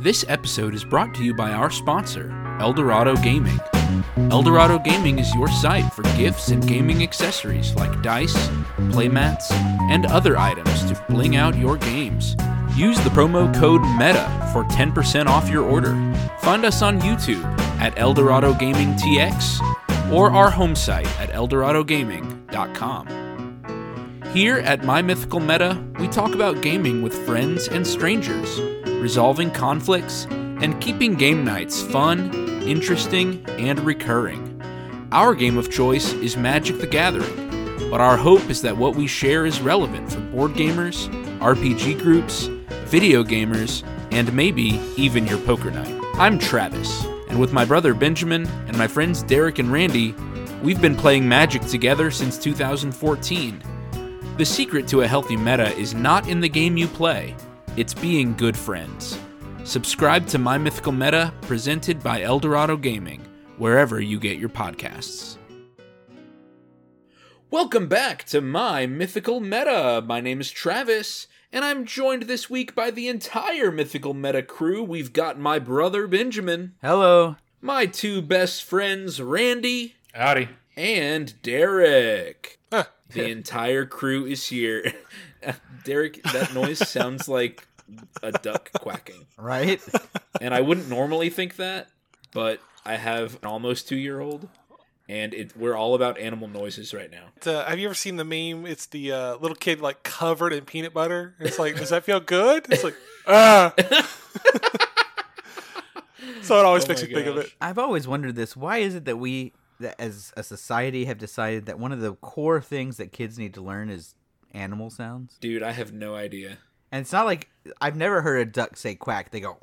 This episode is brought to you by our sponsor, Eldorado Gaming. Eldorado Gaming is your site for gifts and gaming accessories like dice, playmats, and other items to bling out your games. Use the promo code META for 10% off your order. Find us on YouTube at Eldorado Gaming TX or our home site at eldoradogaming.com. Here at My Mythical Meta, we talk about gaming with friends and strangers, resolving conflicts, and keeping game nights fun, interesting, and recurring. Our game of choice is Magic the Gathering, but our hope is that what we share is relevant for board gamers, RPG groups, video gamers, and maybe even your poker night. I'm Travis, and with my brother Benjamin and my friends Derek and Randy, we've been playing Magic together since 2014. The secret to a healthy meta is not in the game you play, it's being good friends. Subscribe to My Mythical Meta, presented by Eldorado Gaming, wherever you get your podcasts. Welcome back to My Mythical Meta. My name is Travis, and I'm joined this week by the entire Mythical Meta crew. We've got my brother Benjamin, Hello. my two best friends Randy, Howdy. and Derek. The entire crew is here. Derek, that noise sounds like a duck quacking. Right? And I wouldn't normally think that, but I have an almost two year old, and it, we're all about animal noises right now. Uh, have you ever seen the meme? It's the uh, little kid like covered in peanut butter. It's like, does that feel good? It's like, ah. so it always Oh makes my me think of it. I've always wondered this. Why is it that we, that as a society, have decided that one of the core things that kids need to learn is animal sounds? Dude, I have no idea. And it's not like I've never heard a duck say quack. They go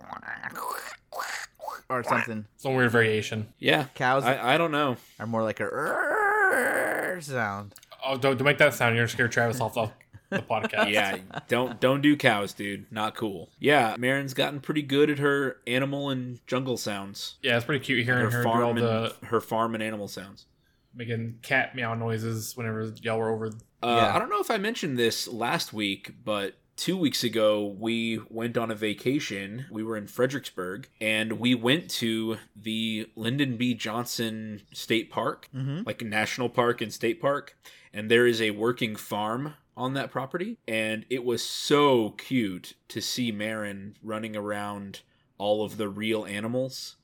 or something. Some weird variation. Yeah. Cows I, I don't know. are more like a sound. Oh, don't, don't make that sound. You're gonna scare Travis off the, the podcast. Yeah, don't don't do cows, dude. Not cool. Yeah, Marin's gotten pretty good at her animal and jungle sounds. Yeah, it's pretty cute hearing Her her, do all farm the and her farm and animal sounds. making cat meow noises whenever y'all were over. Uh, Yeah. I don't know if I mentioned this last week, but two weeks ago we went on a vacation. We were in Fredericksburg and we went to the Lyndon B. Johnson State Park, Mhm. like national park and state park. And there is a working farm on that property. And it was so cute to see Marin running around all of the real animals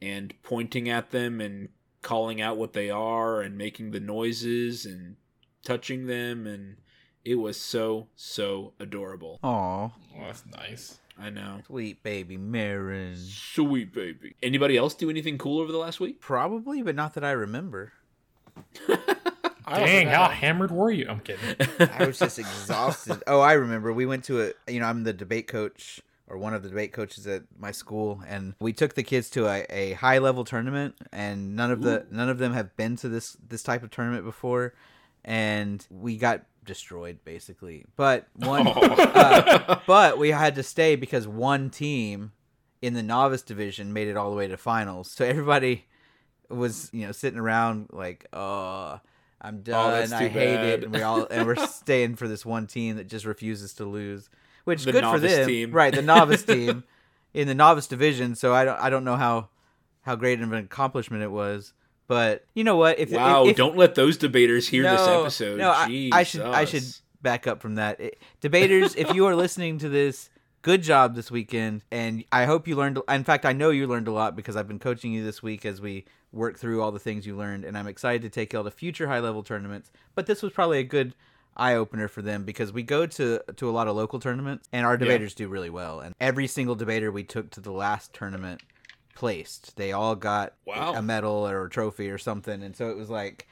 and pointing at them and calling out what they are and making the noises and touching them and it was so so adorable Aw, Oh, that's nice. i know sweet baby Marin. sweet baby anybody else do anything cool over the last week Probably, but not that I remember. I Dang, how hammered were you? I'm kidding. I was just exhausted. Oh, I remember. We went to a, you know, I'm the debate coach or one of the debate coaches at my school, and we took the kids to a, a high level tournament, and none of the none of them have been to this this type of tournament before, and we got destroyed basically. But one, uh, but we had to stay because one team in the novice division made it all the way to finals, so everybody was you know sitting around like, oh. I'm done. that's I hate bad. it. And we all and we're staying for this one team that just refuses to lose. Which The good for them. team. Right, the novice team in the novice division. So I don't I don't know how how great of an accomplishment it was. But you know what? If wow if, don't let those debaters hear this episode No, I, I should I should back up from that. It- debaters, if you are listening to this, good job this weekend, and I hope you learned. In fact, I know you learned a lot because I've been coaching you this week as we work through all the things you learned, and I'm excited to take y'all to future high level tournaments. But this was probably a good eye opener for them because we go to to a lot of local tournaments, and our debaters do really well. And every single debater we took to the last tournament placed. They all got Wow. a medal or a trophy or something, and so it was like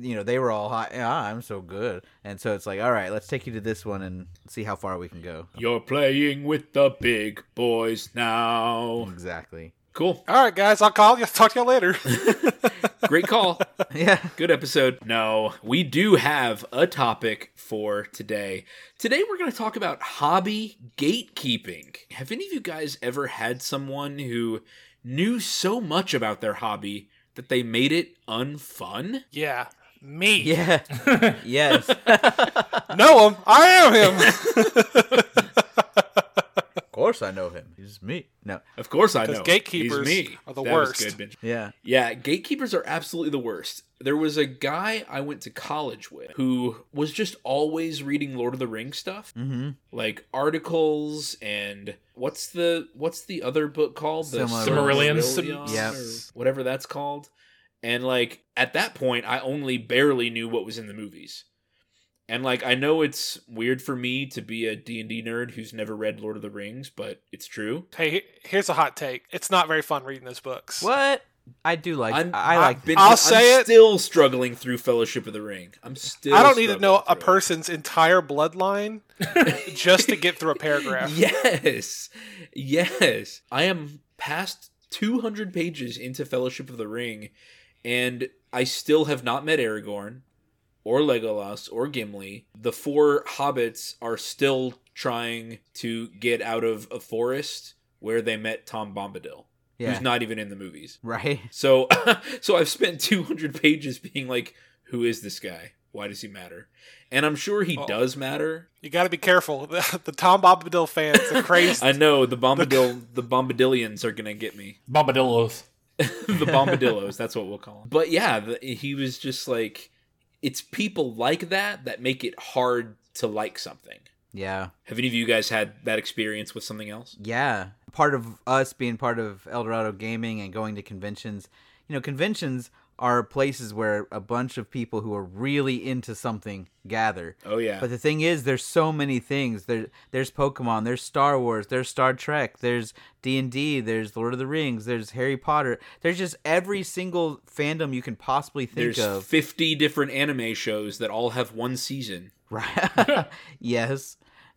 you know they were all hot yeah i'm so good and so it's like all right let's take you to this one and see how far we can go you're playing with the big boys now exactly cool All right, guys, I'll call you. Talk to you later. great call yeah Good episode. No, we do have a topic for today. Today we're going to talk about hobby gatekeeping. Have any of you guys ever had someone who knew so much about their hobby that they made it unfun? yeah, me. yeah yes Know him. I am him. course I know him. He's me. No. Of course I know. gatekeepers He's me. are the That worst. good, Yeah. Yeah, gatekeepers are absolutely the worst. There was a guy I went to college with who was just always reading Lord of the Rings stuff, Mm-hmm. like articles and what's the what's the other book called? The Silmarillion. Silmarillion Yep. whatever that's called. And like at that point, I only barely knew what was in the movies. And like I know it's weird for me to be a D&D nerd who's never read Lord of the Rings, but it's true. Hey, here's a hot take. It's not very fun reading those books. What? I do like. I'm, I like. Benjamin, I'll I'm say it. Still struggling through Fellowship of the Ring. I'm still. I don't need to know a through it. person's entire bloodline just to get through a paragraph. Yes, yes. I am past 200 pages into Fellowship of the Ring, and I still have not met Aragorn, or Legolas, or Gimli. The four hobbits are still trying to get out of a forest where they met Tom Bombadil, Yeah. who's not even in the movies. right. So, so I've spent 200 pages being like, "Who is this guy? Why does he matter?" And I'm sure he Oh. does matter. You got to be careful. The, the Tom Bombadil fans are crazy. I know the Bombadil, the Bombadillions are gonna get me. Bombadillos. the Bombadillos, that's what we'll call them. But yeah, the, he was just like, it's people like that that make it hard to like something. Yeah. Have any of you guys had that experience with something else? Yeah. Part of us being part of Eldorado Gaming and going to conventions, you know, conventions are places where a bunch of people who are really into something gather. Oh yeah, But the thing is, there's so many things. There, there's Pokemon, there's Star Wars, there's Star Trek, there's D and D, there's Lord of the Rings, there's Harry Potter. There's just every single fandom you can possibly think there's of. 50 different anime shows that all have one season. Right? yes.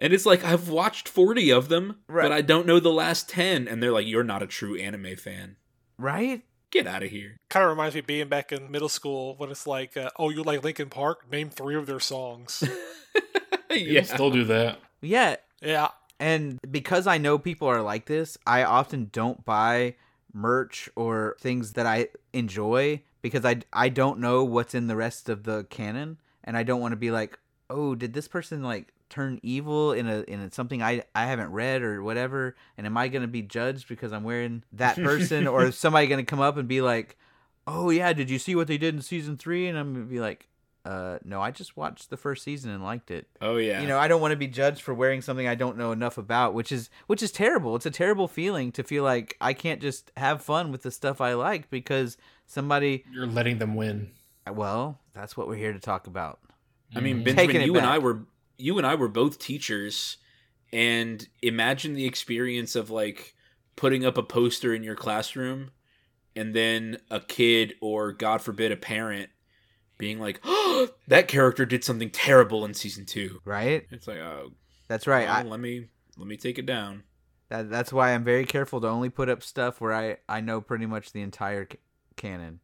And it's like I've watched 40 of them, Right. but I don't know the last 10 and they're like you're not a true anime fan. Right? Get out of here. kind of reminds me of being back in middle school when it's like, uh, oh, you like Linkin Park? Name three of their songs. yeah. People still do that. Yeah. yeah. And because I know people are like this, I often don't buy merch or things that I enjoy because I I don't know what's in the rest of the canon and I don't want to be like, "Oh, did this person like turn evil in a in something I I haven't read or whatever and am I going to be judged because I'm wearing that person or is somebody going to come up and be like, "Oh yeah, did you see what they did in season 3?" and I'm going to be like, "Uh, no, I just watched the first season and liked it." Oh yeah. you know i don't want to be judged for wearing something i don't know enough about which is which is terrible it's a terrible feeling to feel like i can't just have fun with the stuff i like because somebody You're letting them win. well that's what we're here to talk about I mean, Benjamin, it you and. I were you and I were both teachers, and imagine the experience of like putting up a poster in your classroom, and then a kid or God forbid a parent being like, "Oh, that character did something terrible in season two. right It's like, oh, that's right well, I, let me let me take it down. that, that's why i'm very careful to only put up stuff where i i know pretty much the entire c- canon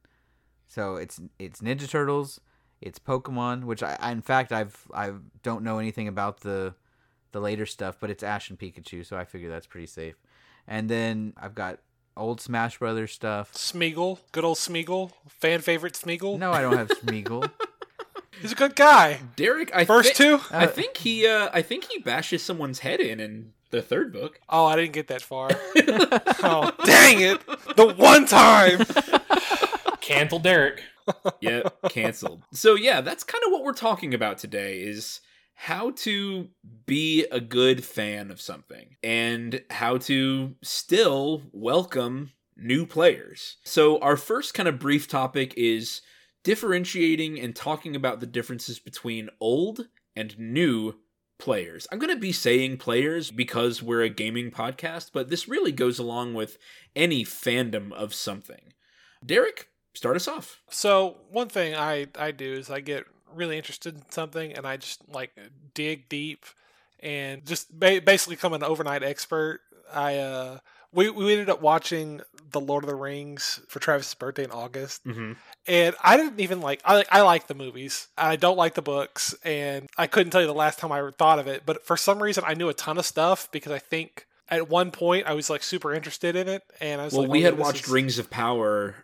so it's it's ninja turtles it's pokemon which i, I in fact i've i don't know anything about the the later stuff but it's ash and pikachu so i figure that's pretty safe and then i've got old smash brothers stuff Smeagol, good old Smeagol, fan favorite Smeagol. no i don't have smeagol He's a good guy. Derek, I First thi- two? I Uh, think he uh I think he bashes someone's head in in the third book. Oh, I didn't get that far. oh, dang it. The one time. Cancel Derek. Yep, canceled. So yeah, that's kind of what we're talking about today is how to be a good fan of something and how to still welcome new players. So our first kind of brief topic is differentiating and talking about the differences between old and new players. I'm going to be saying players because we're a gaming podcast, but this really goes along with any fandom of something. Derek, start us off. So one thing I I do is I get really interested in something and I just like dig deep and just ba- basically become an overnight expert. I uh we we ended up watching the Lord of the Rings for Travis's birthday in August, Mm-hmm. and I didn't even like I I like the movies. I don't like the books, and I couldn't tell you the last time I thought of it. But for some reason, I knew a ton of stuff because I think at one point I was like super interested in it, and I was Well, like, we oh, had watched is- Rings of Power.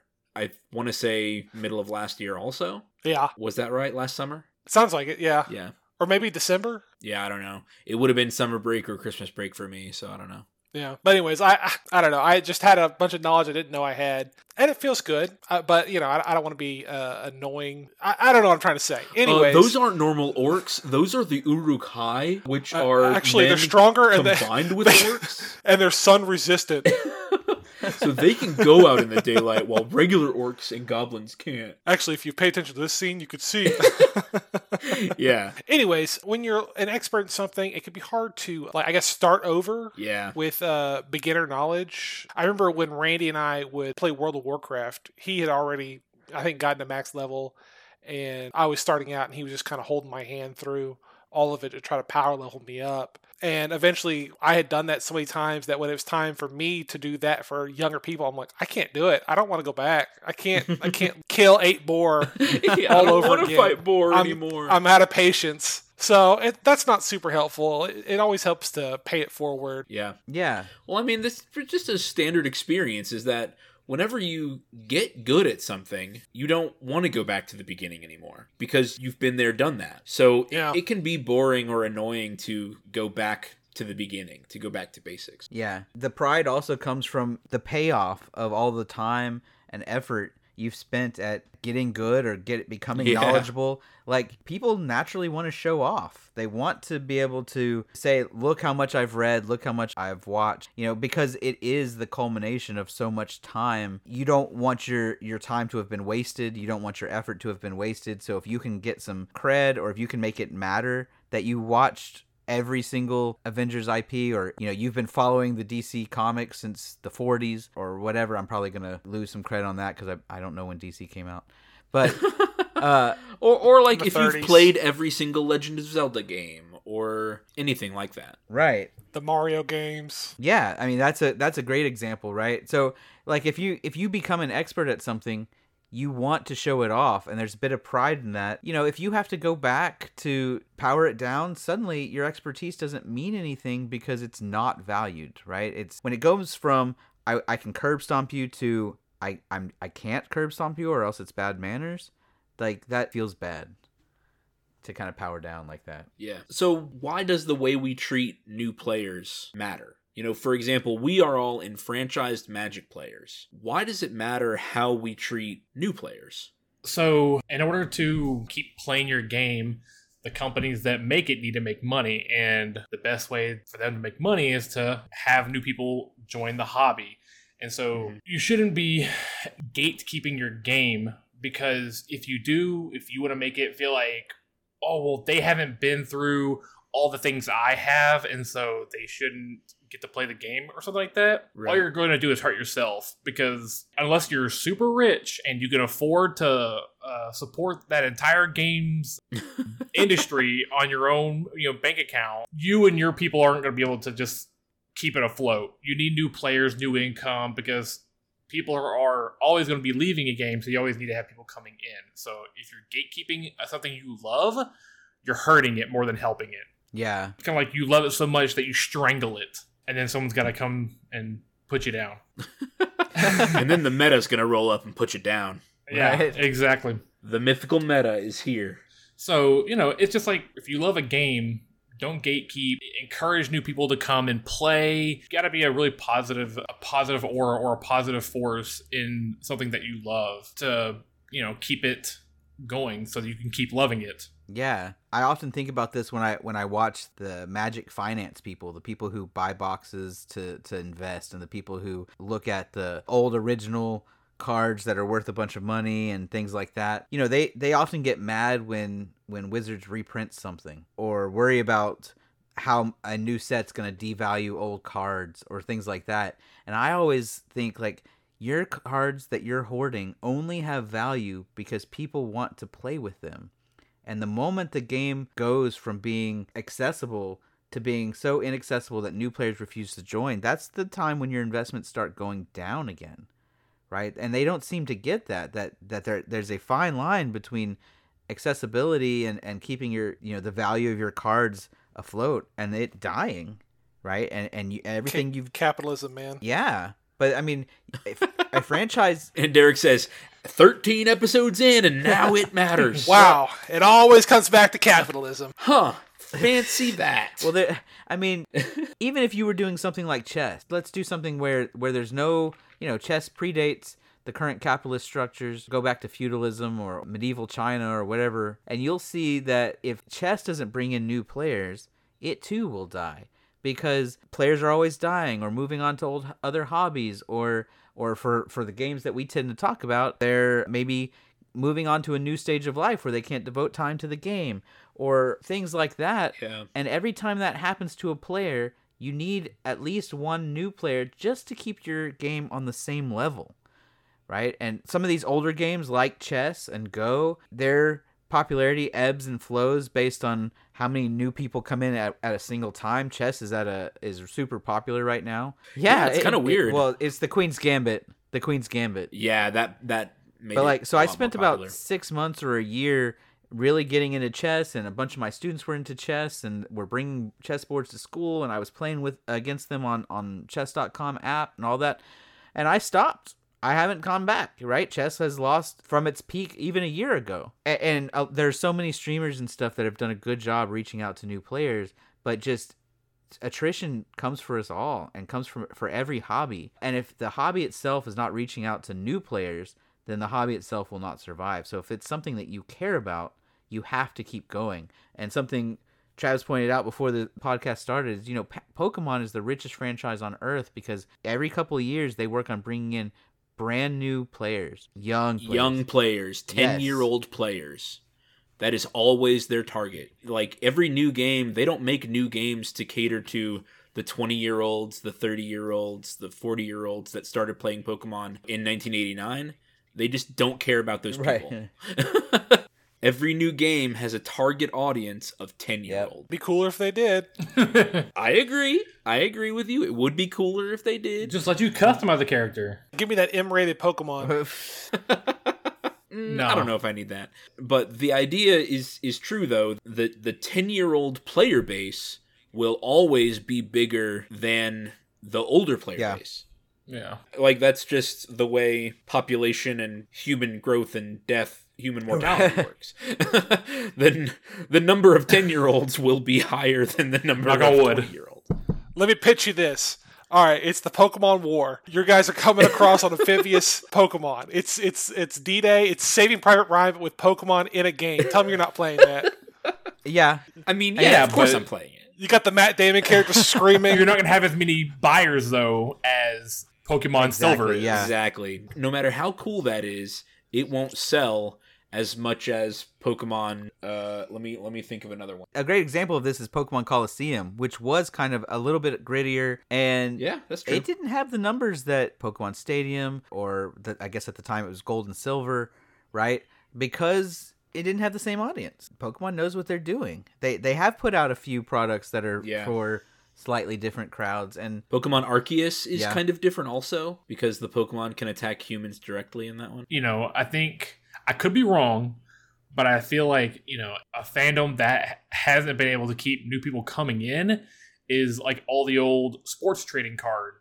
I want to say middle of last year. Also, Yeah, was that right? Last summer? sounds like it. Yeah. Yeah. or maybe December. Yeah, I don't know. It would have been summer break or Christmas break for me, so I don't know. Yeah, but anyways, I I, I don't know. I just had a bunch of knowledge I didn't know I had, and it feels good. Uh, but you know, I, I don't want to be uh, annoying. I, I don't know what I'm trying to say. Anyways, Uh, those aren't normal orcs. Those are the Uruk-hai, which Uh, are actually, they're stronger and they- combined with they- orcs, and they're sun resistant. So they can go out in the daylight while regular orcs and goblins can't. Actually, if you pay attention to this scene, you could see. Yeah, Anyways, when you're an expert in something, it can be hard to, like, I guess, start over yeah, with uh, beginner knowledge. I remember when Randy and I would play World of Warcraft, he had already, I think, gotten to max level, and I was starting out, and he was just kind of holding my hand through all of it to try to power level me up. And eventually, I had done that so many times that when it was time for me to do that for younger people, I'm like, I can't do it. I don't want to go back. I can't. I can't kill eight boar yeah all over again. I don't wanna fight boar I'm- anymore. I'm out of patience. So it, that's not super helpful. It, it always helps to pay it forward. yeah. Yeah. Well, I mean, this for just a standard experience is that whenever you get good at something, you don't want to go back to the beginning anymore because you've been there, done that. So it- Yeah. it, can be boring or annoying to go back to the beginning, to go back to basics. Yeah. The pride also comes from the payoff of all the time and effort you've spent at getting good or get becoming Yeah. knowledgeable. Like people naturally want to show off. They want to be able to say, "Look how much I've read, look how much I've watched." You know, because it is the culmination of so much time. You don't want your your time to have been wasted. You don't want your effort to have been wasted. So if you can get some cred or if you can make it matter that you watched every single Avengers IP or you know you've been following the DC comics since the 40s or whatever I'm probably going to lose some credit on that cuz I I don't know when DC came out. But uh Or, or like if 30s. you've played every single Legend of Zelda game or anything like that. right. The Mario games. Yeah, I mean that's a that's a great example, right? So like if you if you become an expert at something, you want to show it off and there's a bit of pride in that. You know, if you have to go back to power it down, suddenly your expertise doesn't mean anything because it's not valued, right? It's when it goes from I, I can curb stomp you to I I'm I can't curb stomp you or else it's bad manners. Like that feels bad to kind of power down like that. Yeah. So why does the way we treat new players matter? You know, for example, we are all enfranchised Magic players. Why does it matter how we treat new players? So, in order to keep playing your game, the companies that make it need to make money, and the best way for them to make money is to have new people join the hobby. And so, Mhm. you shouldn't be gatekeeping your game because if you do, if you want to make it feel like, oh, well, they haven't been through all the things I have, and so they shouldn't get to play the game or something like that, Right. all you're going to do is hurt yourself because unless you're super rich and you can afford to uh, support that entire games industry on your own you know bank account, you and your people aren't going to be able to just keep it afloat. You need new players, new income because people are, are always going to be leaving a game, so you always need to have people coming in. So if you're gatekeeping something you love, you're hurting it more than helping it. Yeah. It's kind of like you love it so much that you strangle it, and then someone's got to come and put you down. and then the meta's gonna roll up and put you down. Yeah, Right. exactly. The mythical meta is here. So, you know, it's just like if you love a game, don't gatekeep. Encourage new people to come and play. You got to be a really positive, a positive aura or a positive force in something that you love to, you know, keep it going so that you can keep loving it. Yeah, I often think about this when I when I watch the magic finance people, the people who buy boxes to to invest, and the people who look at the old original cards that are worth a bunch of money and things like that. You know, they they often get mad when when Wizards reprint something or worry about how a new set's going to devalue old cards or things like that. And I always think like your cards that you're hoarding only have value because people want to play with them. And the moment the game goes from being accessible to being so inaccessible that new players refuse to join, that's the time when your investments start going down again. Right? And they don't seem to get that that that there there's a fine line between accessibility and and keeping your, you know, the value of your cards afloat and it dying, right? And and you, everything you've Capitalism, man. yeah. But I mean, if a franchise And Derek says, 13 episodes in, and now it matters. Wow, it always comes back to capitalism. Huh. Fancy that. Well, there. I mean, even if you were doing something like chess, let's do something where where there's no, you know, chess predates the current capitalist structures. Go back to feudalism or medieval China or whatever, and you'll see that if chess doesn't bring in new players, it too will die because players are always dying or moving on to old other hobbies or or for for the games that we tend to talk about, they're maybe moving on to a new stage of life where they can't devote time to the game or things like that. Yeah. And every time that happens to a player, you need at least one new player just to keep your game on the same level. Right? And some of these older games like chess and Go, their popularity ebbs and flows based on how many new people come in at, at a single time. Chess is at a is super popular right now. Yeah, it's it- kinda it- weird. well, it's the Queen's Gambit. The Queen's Gambit Yeah, that that made but it like so I spent about six months or a year really getting into chess and a bunch of my students were into chess and were bringing chess boards to school and i was playing with against them on on chess.com app and all that and i stopped i haven't gone back right chess has lost from its peak even a year ago A- and, uh, there's so many streamers and stuff that have done a good job reaching out to new players but just attrition comes for us all and comes from for every hobby. And if the hobby itself is not reaching out to new players, then the hobby itself will not survive. So if it's something that you care about, you have to keep going. And something Travis pointed out before the podcast started is, you know, P- Pokemon is the richest franchise on earth because every couple of years they work on bringing in brand new players, young players. young players, 10 Yes. year old players. That is always their target. Like every new game, they don't make new games to cater to the 20 year olds, the 30 year olds, the 40 year olds that started playing Pokemon in 1989. They just don't care about those people. Right. every new game has a target audience of 10 year old. Be cooler if they did. I agree. I agree with you. It would be cooler if they did. Just let you customize the character. Give me that M-rated Pokemon. Mm, No. I don't know if I need that. But the idea is is true though. that the 10-year-old player base will always be bigger than the older player Yeah. base. Yeah. Like that's just the way population and human growth and death, human oh. mortality works. then the number of 10-year-olds will be higher than the number Knock of on wood. 20-year-olds. Let me pitch you this. All right, it's the Pokemon War. Your guys are coming across on amphibious Pokemon. It's it's it's D Day. It's Saving Private Ryan but with Pokemon in a game. Tell me you're not playing that. yeah. I mean, yeah, Yeah, of course I'm playing it. You got the Matt Damon character screaming. You're not going to have as many buyers, though, as Pokemon Exactly, Silver is. yeah. Exactly. No matter how cool that is, it won't sell as much as Pokemon. Uh, let me let me think of another one. A great example of this is Pokemon Colosseum, which was kind of a little bit grittier and Yeah, that's true. It didn't have the numbers that Pokemon Stadium or that I guess at the time it was Gold and Silver, right? Because it didn't have the same audience. Pokemon knows what they're doing. They they have put out a few products that are Yeah. for slightly different crowds and Pokemon Arceus is Yeah. kind of different also because the Pokemon can attack humans directly in that one. You know, I think I could be wrong, but I feel like, you know, a fandom that hasn't been able to keep new people coming in is like all the old sports trading card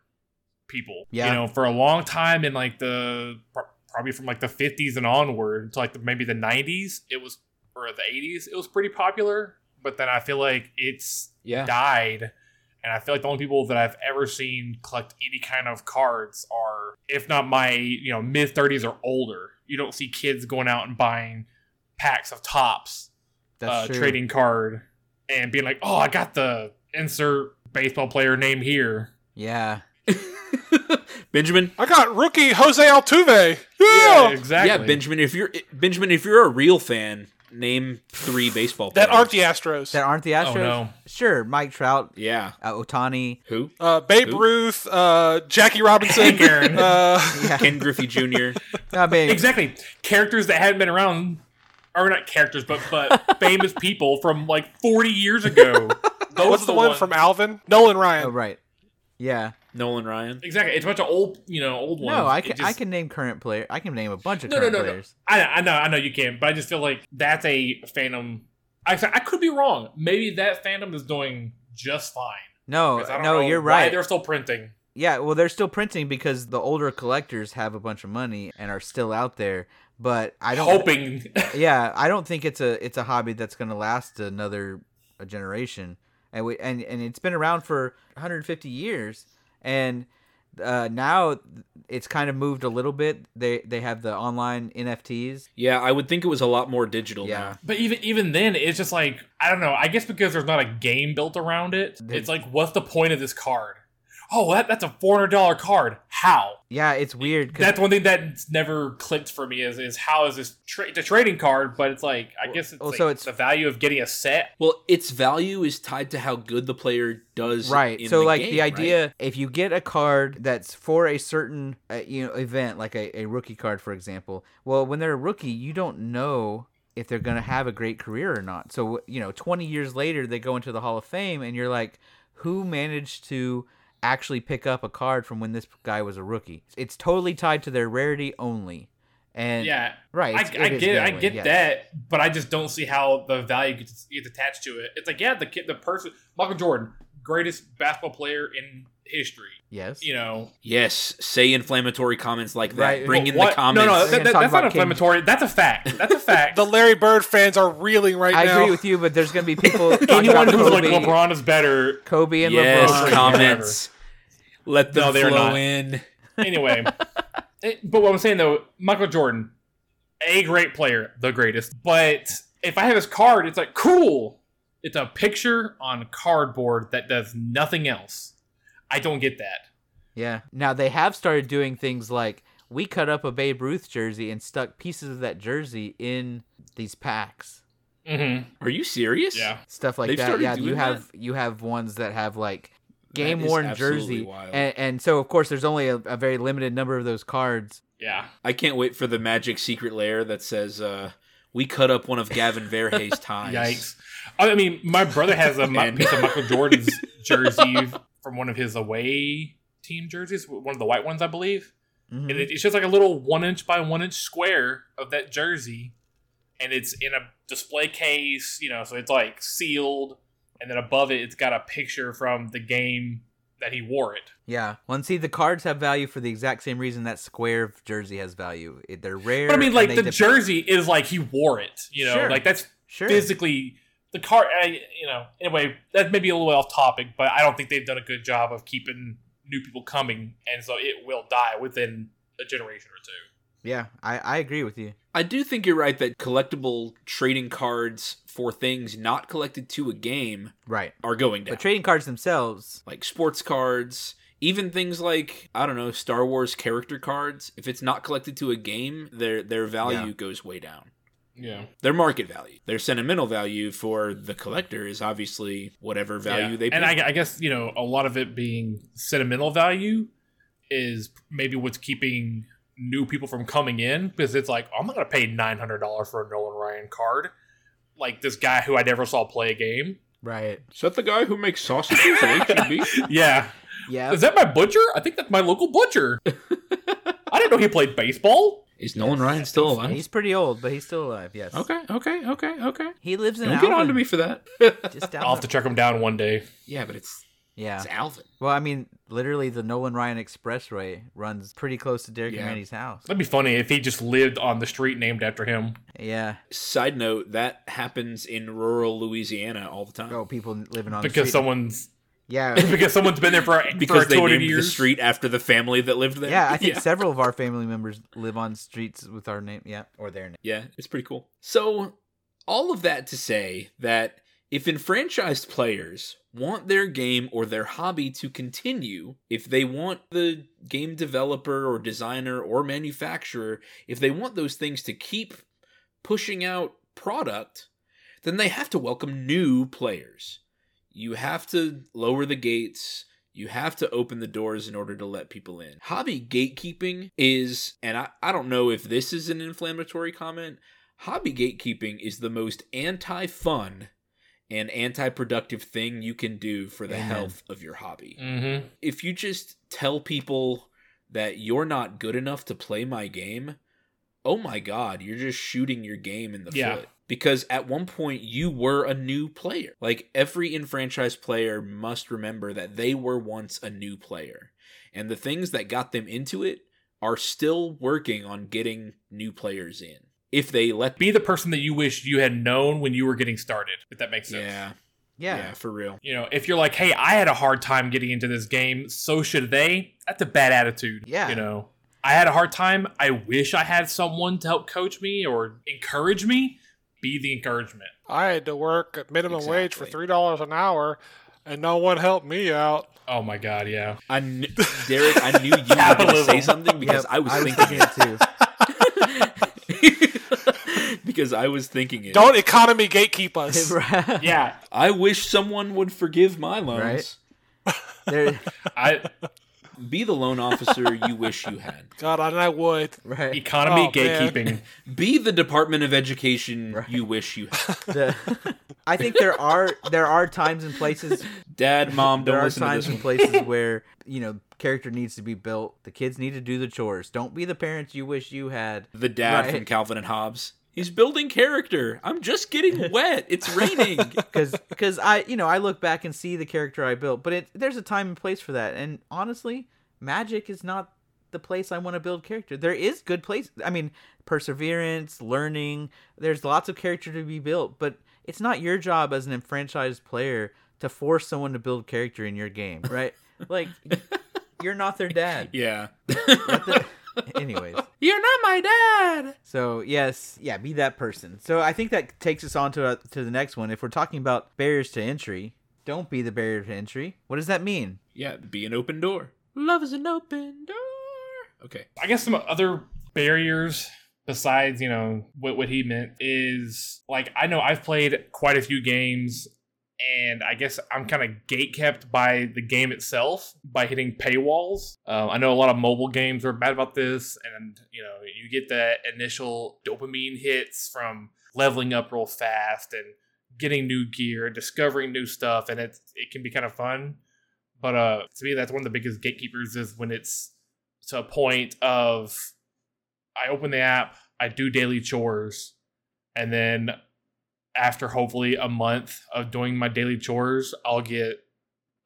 people. Yeah. You know, for a long time in like the probably from like the 50s and onward to like the, maybe the 90s, it was or the 80s, it was pretty popular, but then I feel like it's Yeah. died. And I feel like the only people that I've ever seen collect any kind of cards are, if not my, you know, mid 30s or older. You don't see kids going out and buying packs of Topps, that's uh, true. trading card, and being like, oh, I got the insert baseball player name here. Yeah. Benjamin. I got rookie Jose Altuve. Yeah, Yeah. exactly. Yeah, Benjamin. If you're Benjamin, if you're a real fan, name three baseball. Players. that aren't the Astros. That aren't the Astros. no. Sure, Mike Trout, Yeah. uh, Ohtani. Who? uh, Babe Who? Ruth, uh, Jackie Robinson, Aaron. uh, Yeah. Ken Griffey Jr. I mean, Exactly. Characters that hadn't been around, or not characters, but but famous people from like 40 years ago. Those what's are the one ones- from Alvin? Nolan Ryan. oh, right. Yeah. Nolan Ryan. Exactly. It's a bunch of old, you know, old ones. No, I can just- I can name current player. I can name a bunch of No, no, current no, no. players. I, I know, I know you can, but I just feel like that's a fandom. I, I could be wrong. Maybe that fandom is doing just fine. No, 'Cause no, you're right. They're still printing. Yeah, well, they're still printing because the older collectors have a bunch of money and are still out there. But I don't. Hoping. Yeah, I don't think it's a it's a hobby that's going to last another a generation. And we and and it's been around for 150 years, and uh, now it's kind of moved a little bit. They they have the online NFTs. Yeah, I would think it was a lot more digital Yeah. now. But even even then, it's just like I don't know. I guess because there's not a game built around it, it's like, what's the point of this card? Oh, that, that's a four hundred dollar card. How? Yeah, it's weird. 'cause- That's one thing that's never clicked for me. Is is how is this? Tra- it's a trading card, but it's like I guess it's, well, like it's- the value of getting a set. Well, its value is tied to how good the player does. right in so the like game, the right? idea if you get a card that's for a certain uh, you know event like a, a rookie card for example well when they're a rookie you don't know if they're going to have a great career or not so you know 20 years later they go into the hall of fame and you're like who managed to actually pick up a card from when this guy was a rookie it's totally tied to their rarity only and Yeah, right I, I get I get yes. that, but I just don't see how the value gets, gets attached to it. It's like yeah, the kid, the person, Michael Jordan, greatest basketball player in history. yes You know, Yes, say inflammatory comments like that. Right. Bring But in what- the comments. No, no, We're that, that- that's not about King- inflammatory. That's a fact. That's a fact. The Larry Bird fans are reeling right I now. I agree with you, but there's gonna be people. talking Anyone about who's like LeBron is better. Kobe and yes, LeBron. comments. Let them No, they're flow not. in. Anyway, it- eh, but what I'm saying though, Michael Jordan, a great player, the greatest. But if I have his card, it's like cool. It's a picture on cardboard that does nothing else. I don't get that. Yeah. Now they have started doing things like we cut up a Babe Ruth jersey and stuck pieces of that jersey in these packs. Mm-hmm. Are you serious? Yeah. Stuff like They've that. started Yeah, you doing have you have ones that have like game worn jersey, wild. and, and so of course there's only a, a very limited number of those cards. Yeah. I can't wait for the magic secret layer that says uh, we cut up one of Gavin Verhey's ties. Yikes. I mean, my brother has a piece of Michael Jordan's jersey from one of his away team jerseys, one of the white ones, I believe. Mhm. and it, it's just like a little one inch by one inch square of that jersey, and it's in a display case, you know, so it's like sealed, and then above it, it's got a picture from the game that he wore it. Yeah. Well, and see, the cards have value for the exact same reason that square of jersey has value. They're rare. But I mean, like the jersey is like he wore it, you know, Sure. like that's Sure. physically the card. I, you know, anyway, that may be a little off topic, but I don't think they've done a good job of keeping new people coming, and so it will die within a generation or two. Yeah, I, I agree with you. I do think you're right that collectible trading cards for things not collected to a game Right. are going down. But trading cards themselves, like sports cards, even things like I don't know Star Wars character cards. If it's not collected to a game, their their value Yeah. goes way down. Yeah. Their market value, their sentimental value for the collector is obviously whatever value Yeah. they. and. I, I guess you know a lot of it being sentimental value is maybe what's keeping new people from coming in because it's like I'm not gonna pay nine hundred dollars for a Nolan Ryan card, like this guy who I never saw play a game. right? Is that the guy who makes sausages at HEB? Yeah, Yeah. is that my butcher? I think that's my local butcher. I didn't know he played baseball. Is Nolan Ryan still alive? He's pretty old, but he's still alive. Yes. Okay, okay, okay, okay. He lives in. Don't get on to me for that. Just down I'll have to track him down one day. yeah, but it's Yeah. it's Alvin. Well, I mean, literally, the Nolan Ryan Expressway runs pretty close to Derek Yeah. and Manny's house. That'd be funny if he just lived on the street named after him. Yeah. Side note: that happens in rural Louisiana all the time. Oh, people living on the because street. someone's Yeah. because someone's been there for because for they 200 named years. the street after the family that lived there. yeah, I think several of our family members live on streets with our name. Yeah, or their name. Yeah, it's pretty cool. So, all of that to say that if enfranchised players want their game or their hobby to continue, if they want the game developer or designer or manufacturer, if they want those things to keep pushing out product, then they have to welcome new players. You have to lower the gates. You have to open the doors in order to let people in. Hobby gatekeeping is, and I, I don't know if this is an inflammatory comment, hobby gatekeeping is the most anti fun and anti productive thing you can do for the Amen. health of your hobby. Mm-hmm. If you just tell people that you're not good enough to play my game, oh my god, you're just shooting your game in the Yeah. foot. Because at one point you were a new player. Like every enfranchised player must remember that they were once a new player. And the things that got them into it are still working on getting new players in. If they let Be the person that you wish you had known when you were getting started, if that makes sense. Yeah, Yeah. yeah, for real. You know, if you're like, hey, I had a hard time getting into this game, so should they, that's a bad attitude. Yeah. You know, I had a hard time. I wish I had someone to help coach me or encourage me. Be the encouragement. I had to work at minimum wage for three dollars an hour, and no one helped me out. Oh my God, yeah. I kn- Derek, I knew you were going to say something because Yep, I was thinking it too. because I was thinking it. Don't economy gatekeep us. Yeah. I wish someone would forgive my loans. Right. There, I Be the loan officer you wish you had. God, and I would. right. economy Oh, man. gatekeeping. Be the Department of Education Right. you wish you had. The- I think there are there are times and places Dad, mom, there don't are listen to times this and places where you know character needs to be built. The kids need to do the chores. Don't be the parents you wish you had. The dad Right. from Calvin and Hobbes. He's building character. I'm just getting wet. It's raining. because because I you know I look back and see the character I built, but it there's a time and place for that. And honestly, Magic is not the place I want to build character. There is good place. I mean, perseverance, learning. There's lots of character to be built, but it's not your job as an enfranchised player to force someone to build character in your game, right? like you're not their dad. yeah. Let the- Anyways, You're not my dad. so yes, yeah, be that person. So I think that takes us on to uh, to the next one. If we're talking about barriers to entry, don't be the barrier to entry. What does that mean? Yeah, be an open door. Love is an open door. Okay. I guess some other barriers besides, you know, what, what he meant is like, I know I've played quite a few games and I guess I'm kind of gate kept by the game itself by hitting paywalls. Um, I know a lot of mobile games are bad about this, and you know you get that initial dopamine hits from leveling up real fast and getting new gear, discovering new stuff, and it it can be kind of fun. But uh, to me, that's one of the biggest gatekeepers is when it's to a point of I open the app, I do daily chores, and then after hopefully a month of doing my daily chores, I'll get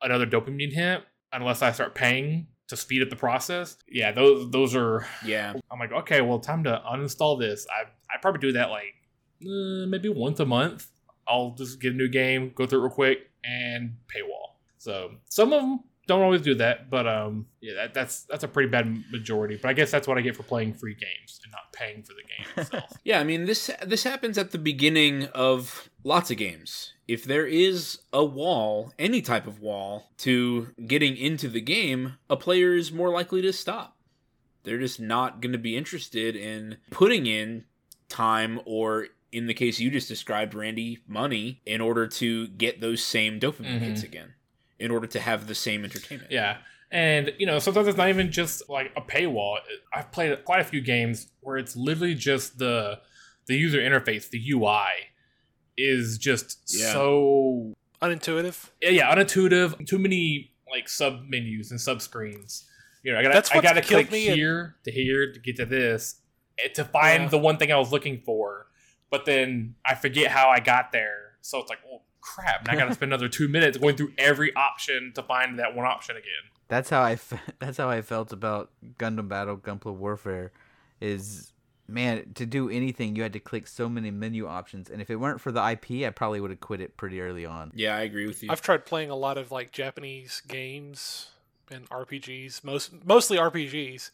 another dopamine hit unless I start paying to speed up the process. Yeah, those those are. Yeah. I'm like, okay, well, time to uninstall this. I I probably do that like uh, maybe once a month. I'll just get a new game, go through it real quick, and paywall. So some of them don't always do that, but um, yeah, that, that's that's a pretty bad majority. But I guess that's what I get for playing free games and not paying for the game itself. Yeah, I mean this this happens at the beginning of lots of games. If there is a wall, any type of wall to getting into the game, a player is more likely to stop. They're just not going to be interested in putting in time or in the case you just described Randy, money in order to get those same dopamine Mhm. hits again. In order to have the same entertainment. Yeah. And, you know, sometimes it's not even just like a paywall. I've played quite a few games where it's literally just the the user interface, the UI is just Yeah. so Unintuitive. yeah, yeah, unintuitive, too many like sub menus and sub screens. You know, I gotta I gotta click me in- here to here to get to this eh, to find Yeah. the one thing I was looking for. But then I forget how I got there. So it's like, oh crap, now I gotta spend another two minutes going through every option to find that one option again. That's how I fe- that's how I felt about Gundam Battle Gunpla Warfare. Is man to do anything you had to click so many menu options, and if it weren't for the IP, I probably would have quit it pretty early on. Yeah, I agree with you. I've tried playing a lot of like Japanese games and RPGs, most mostly RPGs.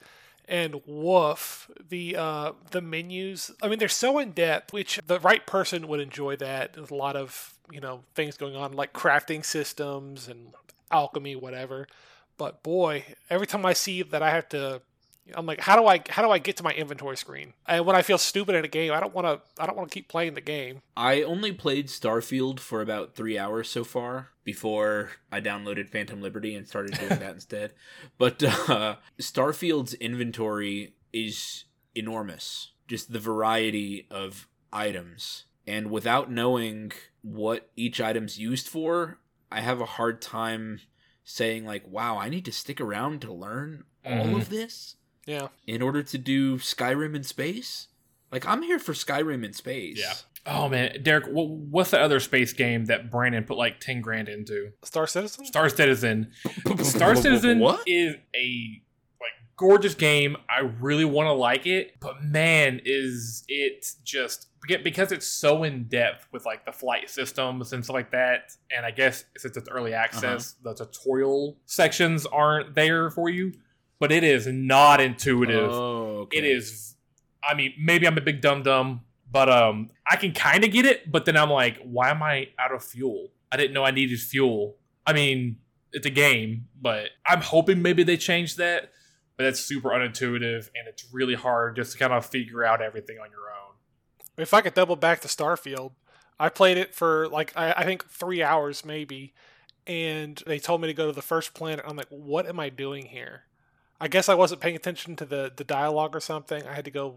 And woof, the uh, the menus. I mean, they're so in depth, which the right person would enjoy. That There's a lot of you know things going on, like crafting systems and alchemy, whatever. But boy, every time I see that I have to, I'm like, how do I how do I get to my inventory screen? And when I feel stupid in a game, I don't want to I don't want to keep playing the game. I only played Starfield for about three hours so far before I downloaded Phantom Liberty and started doing that instead. But uh, Starfield's inventory is enormous. Just the variety of items. And without knowing what each item's used for, I have a hard time saying, like, wow, I need to stick around to learn all Mhm. of this Yeah, in order to do Skyrim in space. Like I'm here for Skyrim in space. Yeah. Oh man, Derek, wh- what's the other space game that Brandon put like ten grand into? Star Citizen. Star Citizen. Star Citizen What? is a like gorgeous game. I really want to like it, but man, is it just because it's so in depth with like the flight systems and stuff like that. And I guess since it's early access, uh-huh. the tutorial sections aren't there for you. But it is not intuitive. Oh, okay. It is. I mean, maybe I'm a big dum dum, but um, I can kind of get it. But then I'm like, why am I out of fuel? I didn't know I needed fuel. I mean, it's a game, but I'm hoping maybe they change that. But that's super unintuitive, and it's really hard just to kind of figure out everything on your own. If I could double back to Starfield, I played it for like I, I think three hours maybe, and they told me to go to the first planet. I'm like, what am I doing here? I guess I wasn't paying attention to the the dialogue or something. I had to go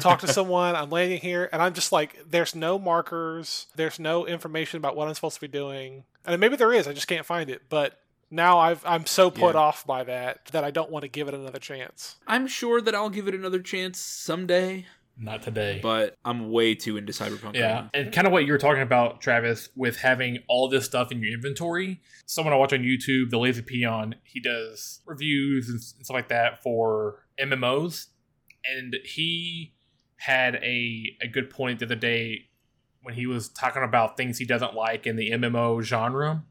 talk to someone. I'm landing here, and I'm just like, there's no markers, there's no information about what I'm supposed to be doing, and maybe there is. I just can't find it. But now I've I'm so put Yeah. off by that that I don't want to give it another chance. I'm sure that I'll give it another chance someday, Not today. but I'm way too into Cyberpunk. Yeah, right and kind of what you were talking about, Travis, with having all this stuff in your inventory. Someone I watch on YouTube, the Lazy Peon, he does reviews and stuff like that for MMOs, and he had a a good point the other day when he was talking about things he doesn't like in the MMO genre.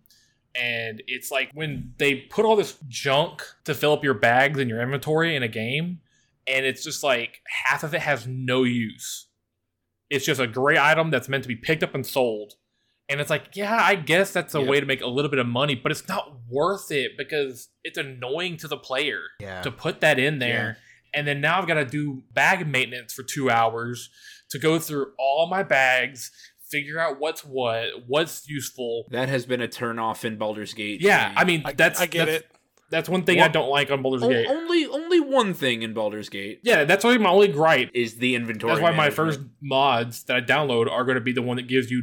And it's like when they put all this junk to fill up your bags and your inventory in a game, and it's just like half of it has no use it's just a great item that's meant to be picked up and sold. And it's like, yeah, I guess that's a Yep. way to make a little bit of money, but it's not worth it because it's annoying to the player Yeah. to put that in there. And then now I've got to do bag maintenance for two hours to go through all my bags, figure out what's what, what's useful. That has been a turnoff in Baldur's Gate. Yeah. I mean, I, that's I get that's, it. That's one thing Well, I don't like on Baldur's O- Gate. only only one thing in Baldur's Gate yeah, that's only my only gripe. is the inventory. That's why my first mods that I download are going to be the one that gives you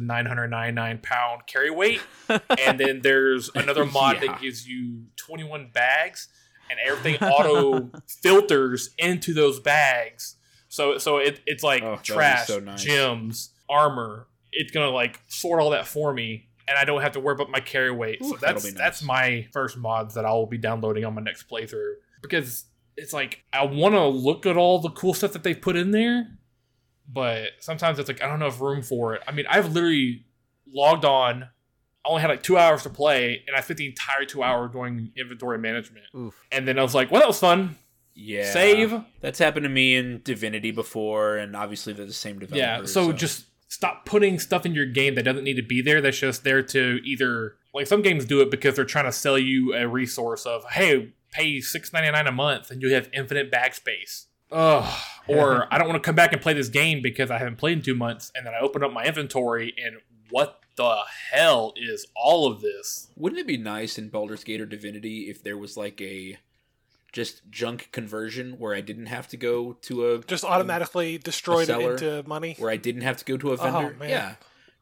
9,999 pound carry weight. and then there's another mod Yeah. that gives you 21 bags and everything auto filters into those bags. So so it, it's like Oh, that would be trash, so nice. gems, armor. It's going to like sort all that for me. And I don't have to worry about my carry weight. Ooh, so that's nice. that's my first mods that I will be downloading on my next playthrough. Because it's like I want to look at all the cool stuff that they've put in there, but sometimes it's like I don't have room for it. I mean, I've literally logged on. I only had like two hours to play, and I spent the entire two hours doing inventory management. Oof. And then I was like, "Well, that was fun. Yeah. Save." That's happened to me in Divinity before, and obviously they're the same developer. Yeah. So, just stop putting stuff in your game that doesn't need to be there. That's just there to either like some games do it because they're trying to sell you a resource of hey, pay six ninety nine a month and you have infinite bag space. Ugh. Or I don't want to come back and play this game because I haven't played in two months, and then I open up my inventory and what the hell is all of this? Wouldn't it be nice in Baldur's Gate or Divinity if there was like a just junk conversion where I didn't have to go to a Just automatically destroyed it seller into money. where I didn't have to go to a oh, vendor? Oh, man. Yeah.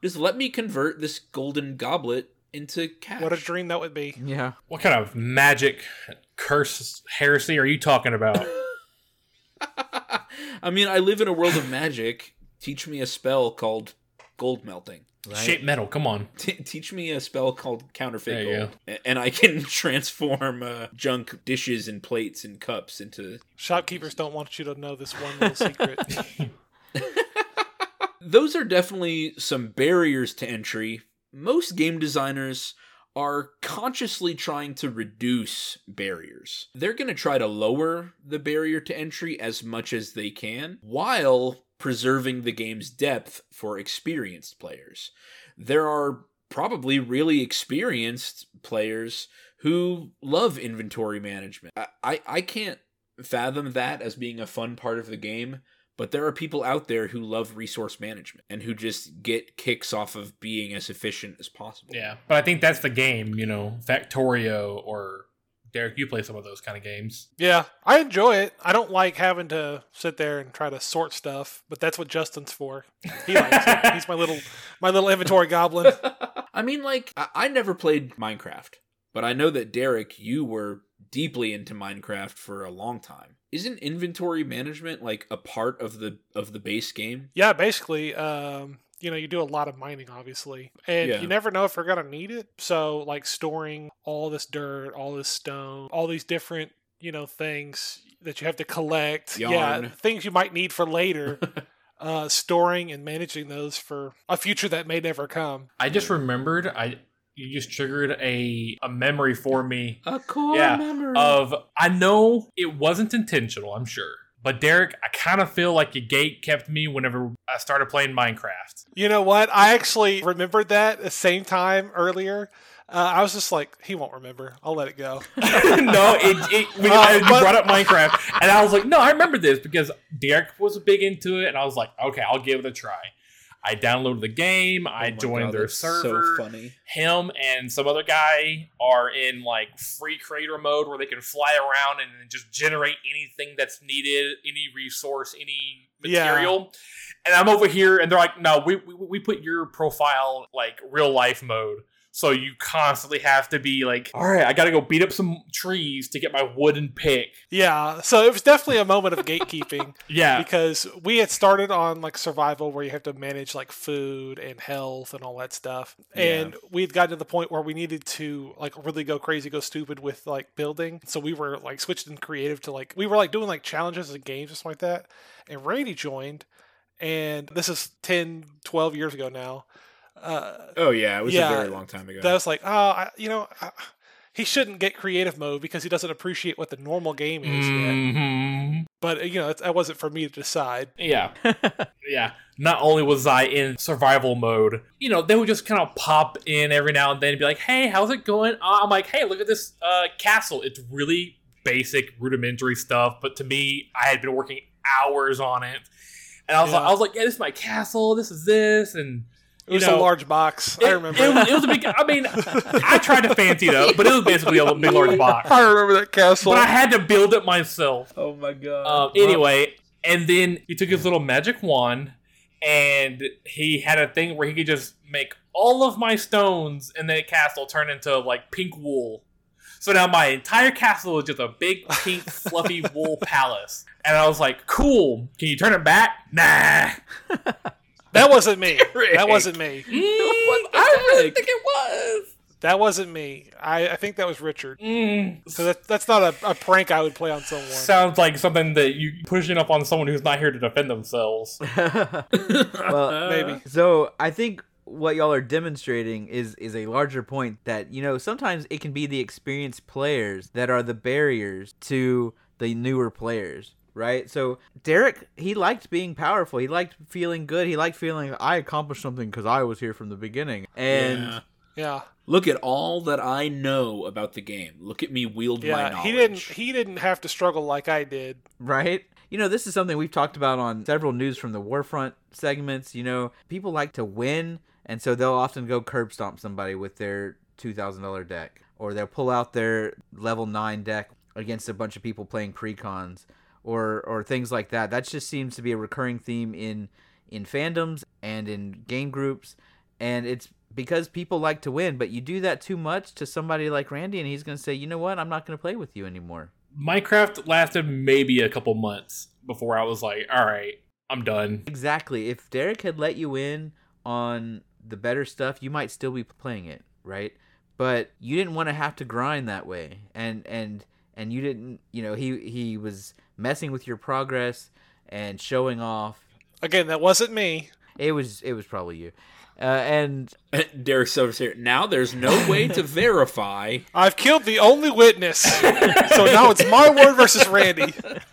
Just let me convert this golden goblet into cash. What a dream that would be. Yeah. What kind of magic curse heresy are you talking about? I mean, I live in a world of magic. Teach me a spell called gold melting. Right. Shape metal, come on. T- teach me a spell called counterfeit There gold, A- and I can transform uh, junk dishes and plates and cups into. Shopkeepers don't want you to know this one little secret. Those are definitely some barriers to entry. Most game designers are consciously trying to reduce barriers. They're going to try to lower the barrier to entry as much as they can while preserving the game's depth for experienced players. There are probably really experienced players who love inventory management. I, I, I can't fathom that as being a fun part of the game, but there are people out there who love resource management and who just get kicks off of being as efficient as possible. Yeah, but I think that's the game, you know, Factorio or Derek, you play some of those kind of games. yeah, I enjoy it. I don't like having to sit there and try to sort stuff, but that's what Justin's for. He likes it. He's my little my little inventory goblin. I mean, like, I, I never played Minecraft, but I know that Derek, you were deeply into Minecraft for a long time. Isn't inventory management like a part of the of the base game? Yeah, basically, um, you know, you do a lot of mining, obviously, and Yeah. you never know if you're gonna need it. So, like storing all this dirt, all this stone, all these different, you know, things that you have to collect. Yeah, things you might need for later. uh, storing and managing those for a future that may never come. I just remembered. I you just triggered a a memory for me A core Yeah, memory. of I know it wasn't intentional. I'm sure, but Derek, I kind of feel like you gate kept me whenever I started playing Minecraft. You know what? I actually remembered that the same time earlier. Uh, I was just like, he won't remember. I'll let it go. no, it, it Uh, you but- brought up Minecraft, and I was like, no, I remember this because Derek was big into it, and I was like, okay, I'll give it a try. I downloaded the game. I Oh my joined God, their server. So funny. Him and some other guy are in like free creator mode where they can fly around and just generate anything that's needed, any resource, any Yeah. material. And I'm over here, and they're like, "No, we, we we put your profile like real life mode, so you constantly have to be like, all right, I got to go beat up some trees to get my wooden pick." Yeah, so it was definitely a moment of gatekeeping Yeah, because we had started on like survival where you have to manage like food and health and all that stuff. And we had gotten to the point where we needed to like really go crazy, go stupid with like building. So we were like switched in creative to like we were like doing like challenges and games and stuff like that. And Randy joined and this is 10, 12 years ago now. Uh, Oh yeah, it was Yeah, a very long time ago. that was like, oh, I, you know, I, he shouldn't get creative mode because he doesn't appreciate what the normal game is yet. Mhm. But you know, that wasn't for me to decide. yeah, yeah. Not only was I in survival mode, you know, they would just kind of pop in every now and then and be like, "Hey, how's it going?" Uh, I'm like, "Hey, look at this uh, castle. It's really basic, rudimentary stuff." But to me, I had been working hours on it, and I was like, "I was like, yeah, this is my castle. This is this." And It was You know, a large box. I remember. it was, it was a big. I mean, I tried to fancy it up, but it was basically a big large box. I remember that castle. But I had to build it myself. oh my god. Um, anyway, and then he took his little magic wand, and he had a thing where he could just make all of my stones in the castle turn into like pink wool. So now my entire castle is just a big pink fluffy wool palace. And I was like, "Cool. Can you turn it back?" Nah. that wasn't me. Rick. That wasn't me. Mm, I really think it was. That wasn't me. I, I think that was Richard. Mm, So that, that's not a, a prank I would play on someone. sounds like something that you pushing up on someone who's not here to defend themselves. well, Maybe. So I think what y'all are demonstrating is is a larger point that you know sometimes it can be the experienced players that are the barriers to the newer players right so derek he liked being powerful he liked feeling good he liked feeling i accomplished something because i was here from the beginning and Yeah. Yeah. Look at all that I know about the game. Look at me wield my Yeah. knowledge. He didn't he didn't have to struggle like I did. right? You know, this is something we've talked about on several news from the Warfront segments. You know, people like to win, and so they'll often go curb stomp somebody with their two thousand dollar deck, or they'll pull out their level nine deck against a bunch of people playing precons, or or things like that. That just seems to be a recurring theme in in fandoms and in game groups, and it's because people like to win. But you do that too much to somebody like Randy, and he's going to say, you know what, I'm not going to play with you anymore. Minecraft lasted maybe a couple months before I was like, all right, I'm done. Exactly. If Derek had let you in on the better stuff, you might still be playing it, right? But you didn't want to have to grind that way. And and and you didn't, you know, he he was messing with your progress and showing off. Again, that wasn't me. It was it was probably you. Uh, and Derek Silver's here. Now there's no way to verify. I've killed the only witness. so now it's my word versus Randy.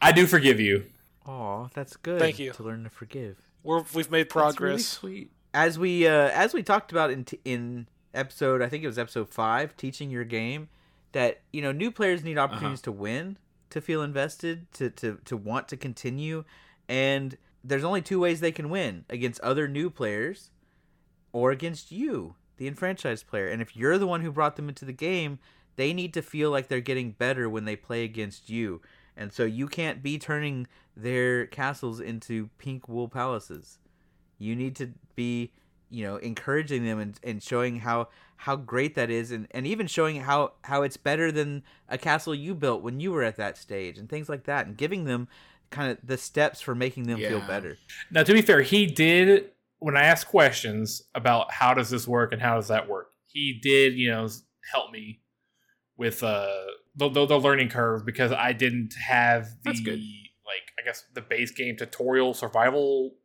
I do forgive you. oh, that's good. Thank you. to learn to forgive. We're, we've made That's really progress. sweet. as we uh, as we talked about in t- in episode I think it was episode five, teaching your game, that you know new players need uh-huh. opportunities to win, to feel invested, to to to want to continue, and there's only two ways they can win against other new players, or against you, the enfranchised player. And if you're the one who brought them into the game, they need to feel like they're getting better when they play against you. And so you can't be turning their castles into pink wool palaces. You need to be you know encouraging them and, and showing how how great that is and, and even showing how how it's better than a castle you built when you were at that stage and things like that and giving them kind of the steps for making them feel better Now, to be fair, he did when I asked questions about how does this work and how does that work. He did, you know, help me with uh the, the, the learning curve because I didn't have the That's good. like I guess the base game tutorial survival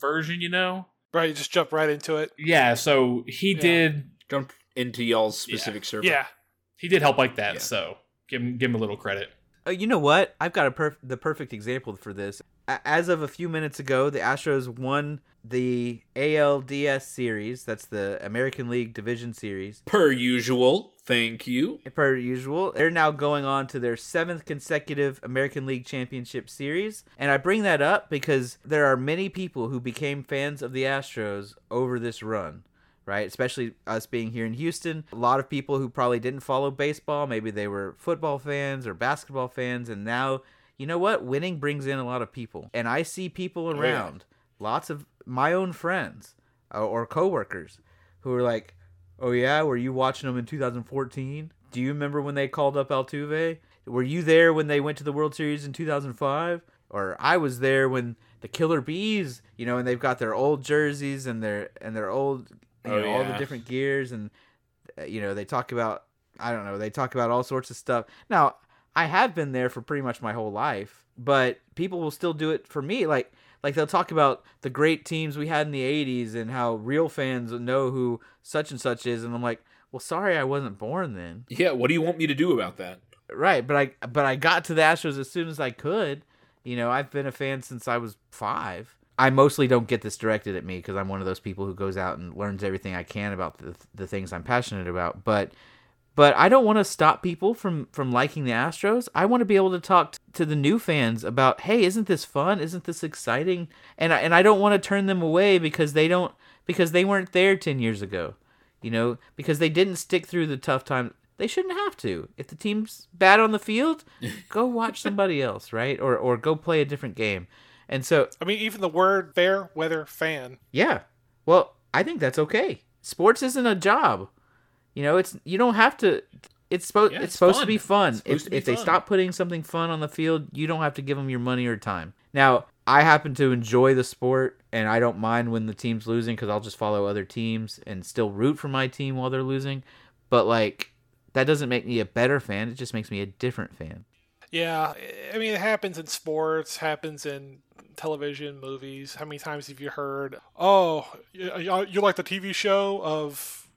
version. You know, Right, you just jump right into it. yeah. So he Yeah. did Jump into y'all's specific server. Yeah. he did help like that. Yeah. So give him give him a little credit. Oh, you know what? I've got a perf- the perfect example for this. A- As of a few minutes ago, the Astros won the ALDS series. That's the American League Division Series. Per usual. Thank you. Per usual, they're now going on to their seventh consecutive American League Championship Series. And I bring that up because there are many people who became fans of the Astros over this run. Right, especially us being here in Houston. A lot of people who probably didn't follow baseball, maybe they were football fans or basketball fans, and now you know what? Winning brings in a lot of people. And I see people yeah. around, lots of my own friends uh, or coworkers who are like, "Oh yeah, were you watching them in 2014? Do you remember when they called up Altuve? Were you there when they went to the World Series in 2005? Or I was there when the Killer Bees, you know, and they've got their old jerseys and their and their old, you Oh, know, all the different gears and uh, you know, they talk about I don't know, they talk about all sorts of stuff. Now, I have been there for pretty much my whole life, but people will still do it for me. Like like they'll talk about the great teams we had in the 80s and how real fans know who such and such is and I'm like, "Well, sorry I wasn't born then." Yeah, what do you want me to do about that? Right, but I but I got to the Astros as soon as I could. You know, I've been a fan since I was 5. I mostly don't get this directed at me because I'm one of those people who goes out and learns everything I can about the the things I'm passionate about, but but I don't want to stop people from from liking the Astros. I want to be able to talk t- to the new fans about, "Hey, isn't this fun? Isn't this exciting?" And I, and I don't want to turn them away because they don't because they weren't there 10 years ago. You know, because they didn't stick through the tough times. They shouldn't have to. If the team's bad on the field, go watch somebody else, right? Or or go play a different game. And so, I mean, even the word fair weather fan. yeah. Well, I think that's okay. Sports isn't a job. You know, it's you don't have to. It's supposed Yeah, it's, it's supposed to be fun. It's If to be if they stop putting something fun on the field, you don't have to give them your money or time. Now, I happen to enjoy the sport, and I don't mind when the team's losing because I'll just follow other teams and still root for my team while they're losing. But like, that doesn't make me a better fan. It just makes me a different fan. Yeah, I mean, it happens in sports, happens in television, movies. How many times have you heard, "Oh, you, you like the TV show of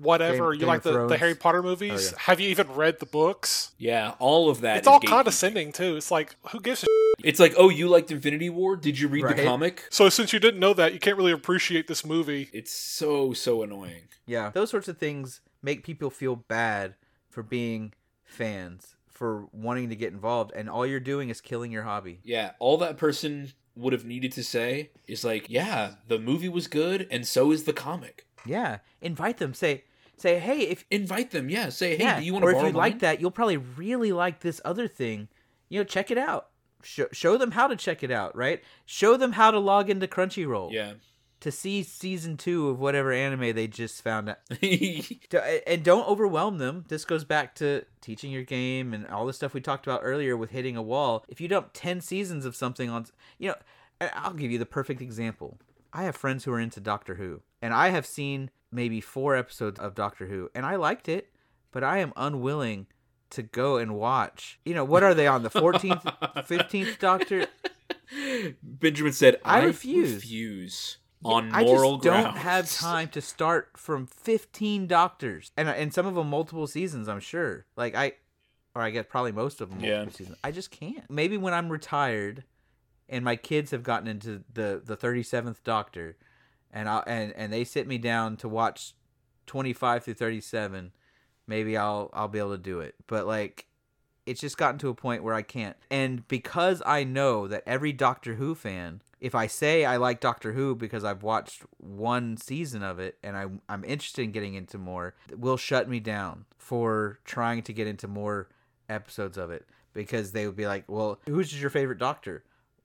whatever? Game- you Game like the, the Harry Potter oh, movies? yeah. Have you even read the books?" Yeah, all of that. it's all gatekeeping. condescending too. It's like, who gives a It's like, oh, you liked Infinity War? Did you read Right. the comic? So since you didn't know that, you can't really appreciate this movie. It's so so annoying. Yeah. Those sorts of things make people feel bad for being fans, for wanting to get involved, and all you're doing is killing your hobby. Yeah, all that person would have needed to say is like, yeah, the movie was good, and so is the comic. Yeah. Invite them. Say say, hey, if Invite them. Yeah, say, hey, yeah, do you want to? or if you like that, you'll probably really like this other thing. You know, check it out. Show, show them how to check it out, right? Show them how to log into Crunchyroll Yeah. To see season two of whatever anime they just found out. And don't overwhelm them. This goes back to teaching your game and all the stuff we talked about earlier with hitting a wall. If you dump 10 seasons of something on, you know, I'll give you the perfect example. I have friends who are into Doctor Who, and I have seen maybe four episodes of Doctor Who, and I liked it, but I am unwilling to go and watch. You know, what are they on the 14th, 15th Doctor? Benjamin said, I I, refuse." refuse. On I moral grounds. I just don't have time to start from 15 doctors, and and some of them multiple seasons. I'm sure. Like I, or I guess probably most of them multiple Yeah. seasons. I just can't. Maybe when I'm retired, and my kids have gotten into the the 37th Doctor, and I and and they sit me down to watch 25 through 37, maybe I'll I'll be able to do it. But like. It's just gotten to a point where I can't. And because I know that every Doctor Who fan if I say I like Doctor Who because I've watched one season of it and I, I'm interested in getting into more, will shut me down for trying to get into more episodes of it because they would be like, "Well, who's your favorite Doctor?"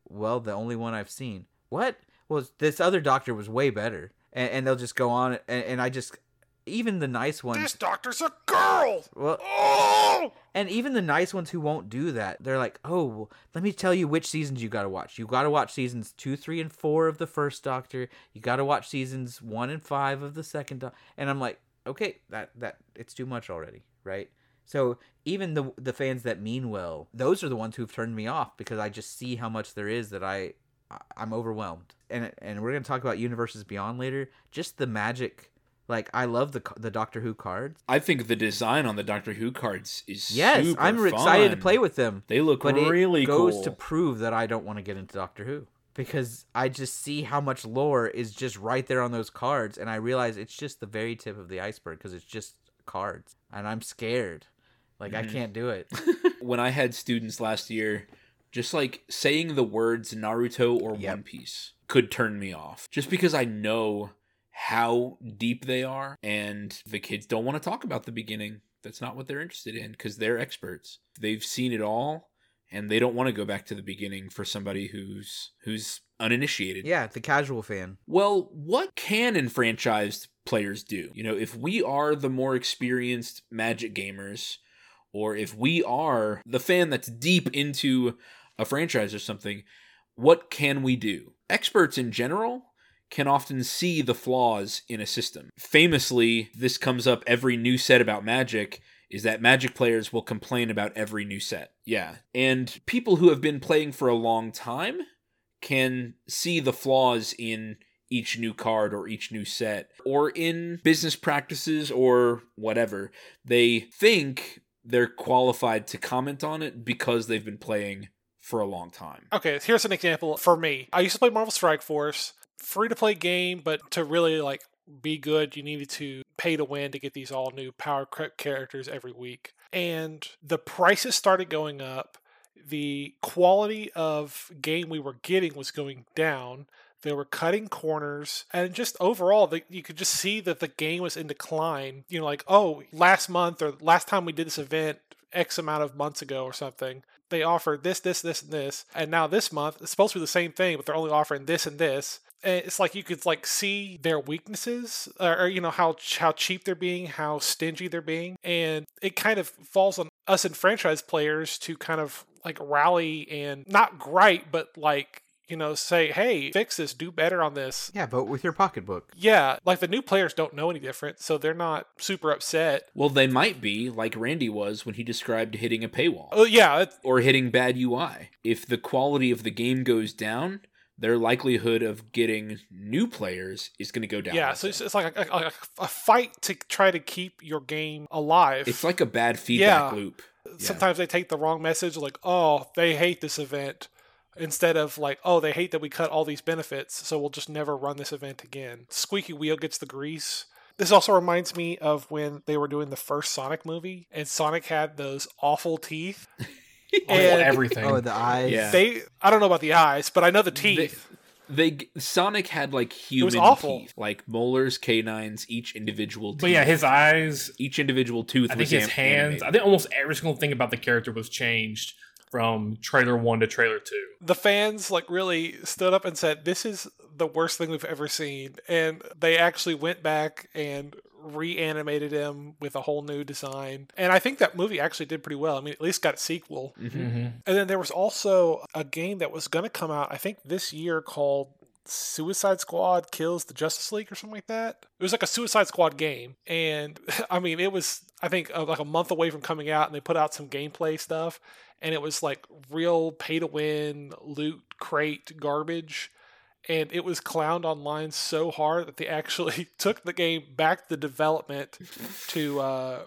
Well, the only one I've seen. What? Well, this other Doctor was way better, and, and they'll just go on and, and I just even the nice ones This doctor's a girl. well Oh, and even the nice ones who won't do that they're like oh well, let me tell you which seasons you got to watch. You got to watch seasons 2 3 and 4 of the first doctor. You got to watch seasons 1 and 5 of the second doctor and i'm like okay that that it's too much already right? So even the the fans that mean well those are the ones who've turned me off because i just see how much there is that i I- i'm overwhelmed. And and we're going to talk about universes beyond later. Just the magic like i love the the doctor who cards I think the design on the Doctor Who cards is Yes, I'm excited to play with them. They look But really it goes cool. to prove that I don't want to get into Doctor Who because I just see how much lore is just right there on those cards, and I realize it's just the very tip of the iceberg because it's just cards, and I'm scared. Like I Mhm. can't do it. when I had students last year, just like saying the words Naruto or Yep. One Piece could turn me off. Just because I know how deep they are and the kids don't want to talk about the beginning. That's not what they're interested in because they're experts. They've seen it all and they don't want to go back to the beginning for somebody who's who's uninitiated. yeah, the casual fan. Well, what can enfranchised players do? You know, if we are the more experienced Magic gamers, or if we are the fan that's deep into a franchise or something, what can we do? Experts in general can often see the flaws in a system. Famously, this comes up every new set about Magic is that Magic players will complain about every new set. Yeah. And people who have been playing for a long time can see the flaws in each new card or each new set or in business practices or whatever. They think they're qualified to comment on it because they've been playing for a long time. Okay, here's an example for me. I used to play Marvel Strike Force, free to play game, but to really like be good, you needed to pay to win to get these all new power cra- characters every week. And the prices started going up. The quality of game we were getting was going down. They were cutting corners, and just overall, the, you could just see that the game was in decline. You know, like oh, last month or last time we did this event X amount of months ago or something, they offered this, this, this, and this, and now this month it's supposed to be the same thing, but they're only offering this and this. And it's like you could like see their weaknesses, or, or you know how how cheap they're being, how stingy they're being, and it kind of falls on us enfranchised players to kind of like rally and not gripe, but like you know say, hey, fix this, do better on this. Yeah, vote with your pocketbook. Yeah, like the new players don't know any different, so they're not super upset. Well, they might be like Randy was when he described hitting a paywall Oh yeah, or hitting bad UI. If the quality of the game goes down, their likelihood of getting new players is going to go down. yeah. So it's, it's like a, a, a fight to try to keep your game alive. it's like a bad feedback Yeah. loop. sometimes they take the wrong message like oh they hate this event instead of like oh they hate that we cut all these benefits so we'll just never run this event again squeaky wheel gets the grease this also reminds me of when they were doing the first sonic movie and sonic had those awful teeth And And- everything. Oh, the eyes. Yeah. they i don't know about the eyes but i know the teeth they Sonic had like human awful. teeth, like molars, canines, each individual. Teeth. but yeah, his eyes. each individual tooth. I think was his am- hands. animated. I think almost every single thing about the character was changed from trailer one to trailer two. the fans like really stood up and said this is the worst thing we've ever seen. And they actually went back and reanimated him with a whole new design. And i think that movie actually did pretty well. I mean at least got a sequel. Mhm. Mm-hmm. and then there was also a game that was going to come out i think this year called Suicide Squad kills the Justice League or something like that. It was like a Suicide Squad game, and I mean, it was I think uh, like a month away from coming out, and they put out some gameplay stuff, and it was like real pay to win loot crate garbage, and it was clowned online so hard that they actually took the game back to development to. Uh,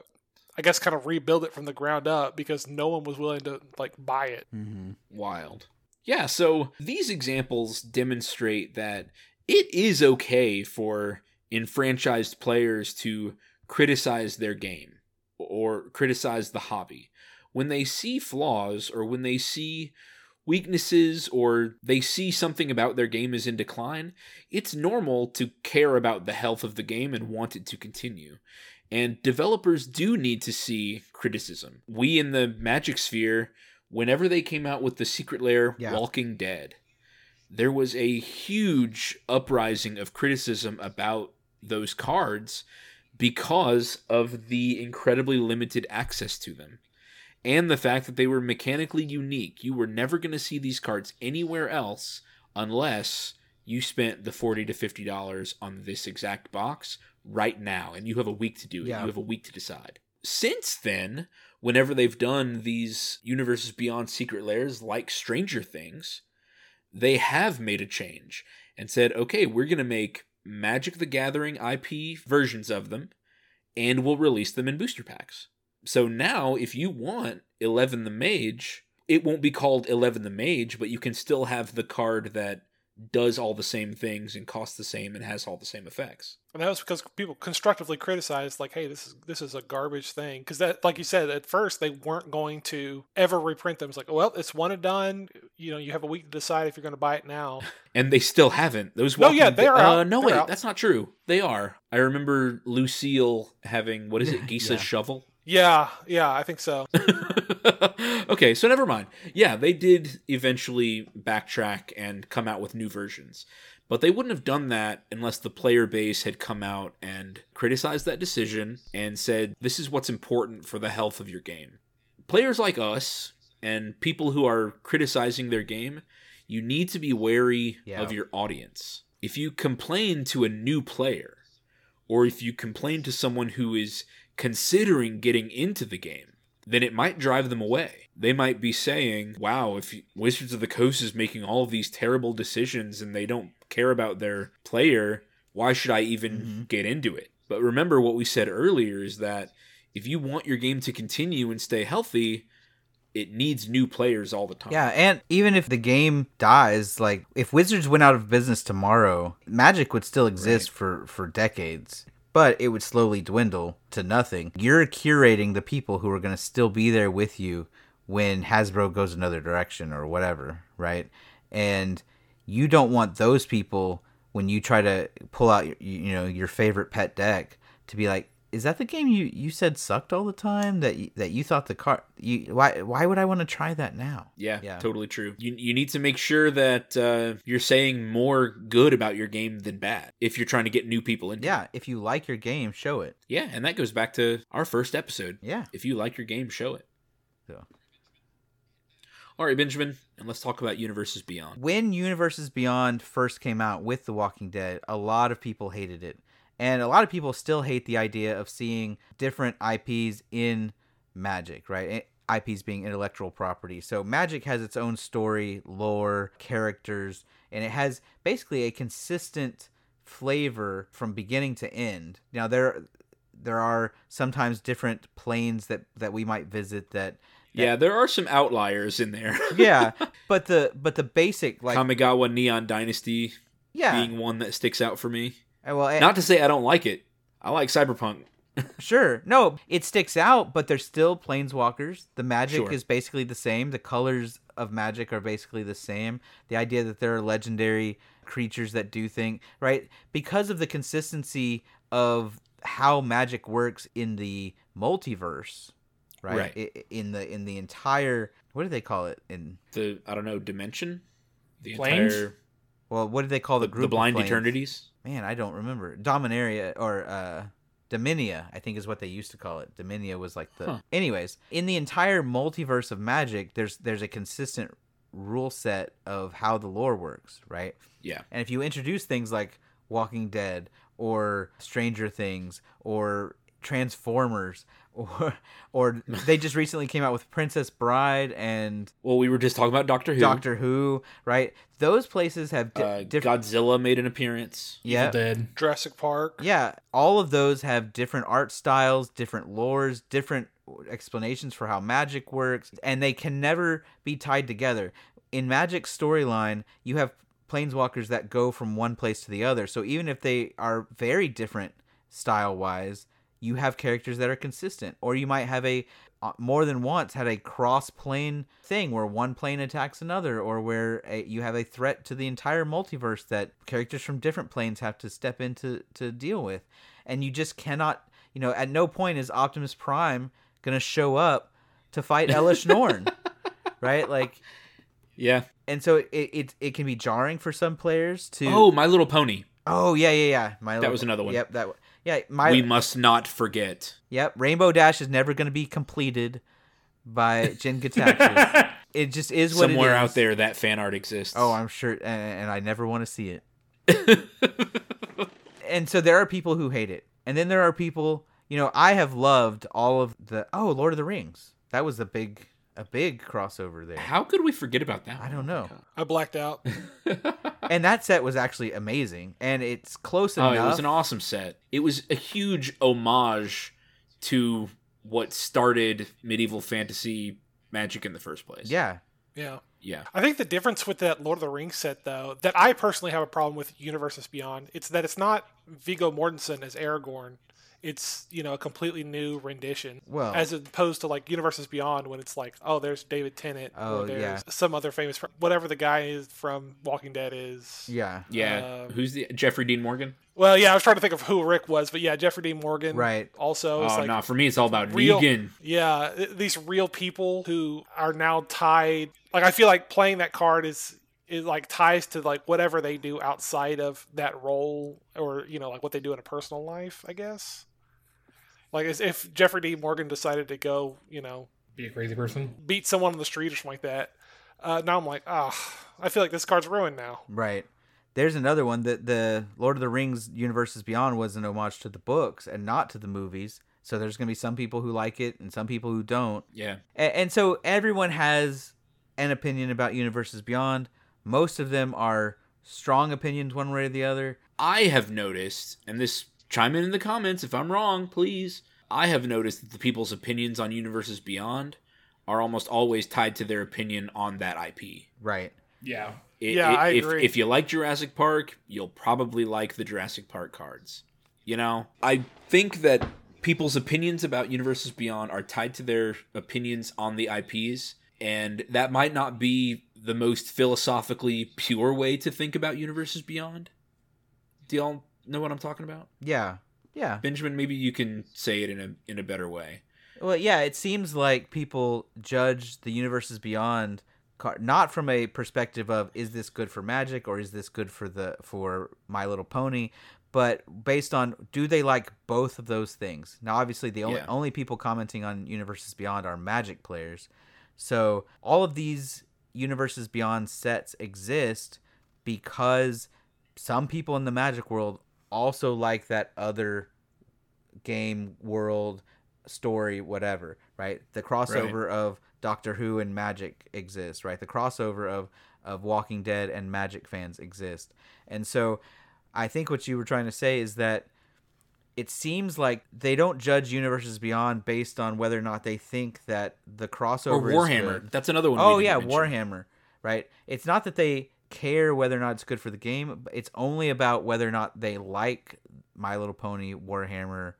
I guess kind of rebuild it from the ground up because no one was willing to like buy it. Mm-hmm. Wild. Yeah, so these examples demonstrate that it is okay for enfranchised players to criticize their game or criticize the hobby. When they see flaws or when they see weaknesses or they see something about their game is in decline, it's normal to care about the health of the game and want it to continue. And developers do need to see criticism. We in the Magic Sphere whenever they came out with the Secret Lair Yeah. Walking Dead, there was a huge uprising of criticism about those cards because of the incredibly limited access to them and the fact that they were mechanically unique. You were never going to see these cards anywhere else unless you spent the 40 to 50 dollars on this exact box right now and you have a week to do it. Yeah. You have a week to decide. Since then, whenever they've done these universes beyond Secret Lairs like Stranger Things, they have made a change and said, "Okay, we're going to make Magic the Gathering IP versions of them and we'll release them in booster packs." So now if you want 11 the Mage, it won't be called 11 the Mage, but you can still have the card that does all the same things and costs the same and has all the same effects. And that was because people constructively criticized, like, "Hey, this is this is a garbage thing." Because that, like you said, at first they weren't going to ever reprint them. It's like, well, it's one and done. You know, you have a week to decide if you're going to buy it now. And they still haven't. Those No, yeah, they Dead- are Uh, out. no, They're wait, out. that's not true. They are. I remember Lucille having what is it, Gisa's Yeah. shovel. Yeah, yeah, I think so. okay, so never mind. Yeah, they did eventually backtrack and come out with new versions. But they wouldn't have done that unless the player base had come out and criticized that decision and said, this is what's important for the health of your game. Players like us and people who are criticizing their game, you need to be wary Yeah. of your audience. If you complain to a new player, or if you complain to someone who is considering getting into the game, then it might drive them away. They might be saying, wow, if Wizards of the Coast is making all of these terrible decisions and they don't care about their player, why should I even Mhm. get into it? But remember what we said earlier is that if you want your game to continue and stay healthy, it needs new players all the time. Yeah, and even if the game dies, like if Wizards went out of business tomorrow, Magic would still exist for for decades, but it would slowly dwindle to nothing. You're curating the people who are going to still be there with you when Hasbro goes another direction or whatever, right? And you don't want those people when you try to pull out you know your favorite pet deck to be like is that the game you, you said sucked all the time that you, that you thought the car you why why would I want to try that now Yeah, Yeah. totally true. You, you need to make sure that uh, you're saying more good about your game than bad if you're trying to get new people into it. Yeah, if you like your game, show it. Yeah, and that goes back to our first episode. Yeah. If you like your game, show it. So. All right, Benjamin, and let's talk about Universes Beyond. When Universes Beyond first came out with The Walking Dead, a lot of people hated it. And a lot of people still hate the idea of seeing different IPs in Magic, right? IPs being intellectual property. So Magic has its own story, lore, characters, and it has basically a consistent flavor from beginning to end. Now there there are sometimes different planes that that we might visit that Yeah, there are some outliers in there. yeah, but the but the basic like Kamigawa Neon Dynasty yeah, being one that sticks out for me. Uh, well, eh, Not to say I don't like it. I like Cyberpunk. sure, no, it sticks out, but they're still planeswalkers. The magic Sure. is basically the same. The colors of magic are basically the same. The idea that there are legendary creatures that do things right because of the consistency of how magic works in the multiverse, right? Right. In the in the entire what do they call it in The I don't know dimension, the Planes? entire well what do they call the, the, group the blind planes? eternities. Man, I don't remember. Dominaria or uh Dominia, I think is what they used to call it. Dominia was like the Huh. Anyways, in the entire multiverse of magic, there's there's a consistent rule set of how the lore works, right? Yeah. And if you introduce things like Walking Dead or Stranger Things or Transformers or or they just recently came out with Princess Bride and Well, we were just talking about Doctor Who. Doctor Who, right? Those places have di- uh, different Godzilla made an appearance. yeah, Evil Dead. Jurassic Park. Yeah, all of those have different art styles, different lores, different explanations for how magic works, and they can never be tied together. In Magic's storyline, you have planeswalkers that go from one place to the other. So even if they are very different style wise, you have characters that are consistent. Or you might have a uh, more than once had a cross plane thing where one plane attacks another or where a, you have a threat to the entire multiverse that characters from different planes have to step in to, to deal with and you just cannot you know at no point is optimus prime going to show up to fight Elesh Norn right like Yeah. and so it, it it can be jarring for some players to. Oh, My Little Pony. oh yeah, yeah, yeah. My That Little- was another one. Yep, that. Yeah, my we must not forget. yep. Rainbow Dash is never going to be compleated by Jin-Gitaxias. it just is what it Somewhere is. out there, that fan art exists. Oh, I'm sure, and, and I never want to see it. and so there are people who hate it, and then there are people. You know, I have loved all of the. Oh, Lord of the Rings. That was the big, a big crossover there. How could we forget about that? I don't know. I blacked out. and that set was actually amazing, and it's close Oh, enough. it was an awesome set. It was a huge homage to what started medieval fantasy magic in the first place. yeah, Yeah. Yeah. I think the difference with that Lord of the Rings set, though, that I personally have a problem with Universes Beyond, it's that it's not Viggo Mortensen as Aragorn. It's you know a completely new rendition, Well- as opposed to like Universes Beyond when it's like, oh, there's David Tennant, Oh, or there's yeah. some other famous, whatever the guy is from Walking Dead is. yeah, Yeah. Um, Who's the Jeffrey Dean Morgan? Well, yeah, I was trying to think of who Rick was, but yeah, Jeffrey Dean Morgan, Right. Also, Oh like no, for me it's all about real- Negan. Yeah, these real people who are now tied. Like I feel like playing that card is is like ties to like whatever they do outside of that role, or you know, like what they do in a personal life. I guess. Like as if Jeffrey D. Morgan decided to go, you know, Be a crazy person. beat someone on the street or something like that. Uh, now I'm like, ah, I feel like this card's ruined now. right. There's another one that the Lord of the Rings Universes Beyond was an homage to the books and not to the movies. So there's gonna be some people who like it and some people who don't. Yeah. And, and so everyone has an opinion about Universes Beyond. Most of them are strong opinions one way or the other. I have noticed, and this chime in in the comments if I'm wrong, please. I have noticed that the people's opinions on Universes Beyond are almost always tied to their opinion on that IP. Right. Yeah. It- Yeah, it- I if, agree. If you like Jurassic Park, you'll probably like the Jurassic Park cards. You know, I think that people's opinions about Universes Beyond are tied to their opinions on the IPs, and that might not be the most philosophically pure way to think about Universes Beyond. Do y'all know what I'm talking about? Yeah. Yeah. Benjamin, maybe you can say it in a in a better way. Well, yeah, it seems like people judge the universes beyond not from a perspective of is this good for Magic or is this good for the for My Little Pony, but based on do they like both of those things. Now, obviously, the only Yeah. only people commenting on universes beyond are Magic players, so all of these universes beyond sets exist because some people in the Magic world also like that other game world story whatever right the crossover of doctor who and magic exists right the crossover of of walking dead and magic fans exist and so i think what you were trying to say is that it seems like they don't judge universes beyond based on whether or not they think that the crossover Or Warhammer. That's another one. Oh yeah. Warhammer, right? It's not that they care whether or not it's good for the game. It's only about whether or not they like My Little Pony, Warhammer,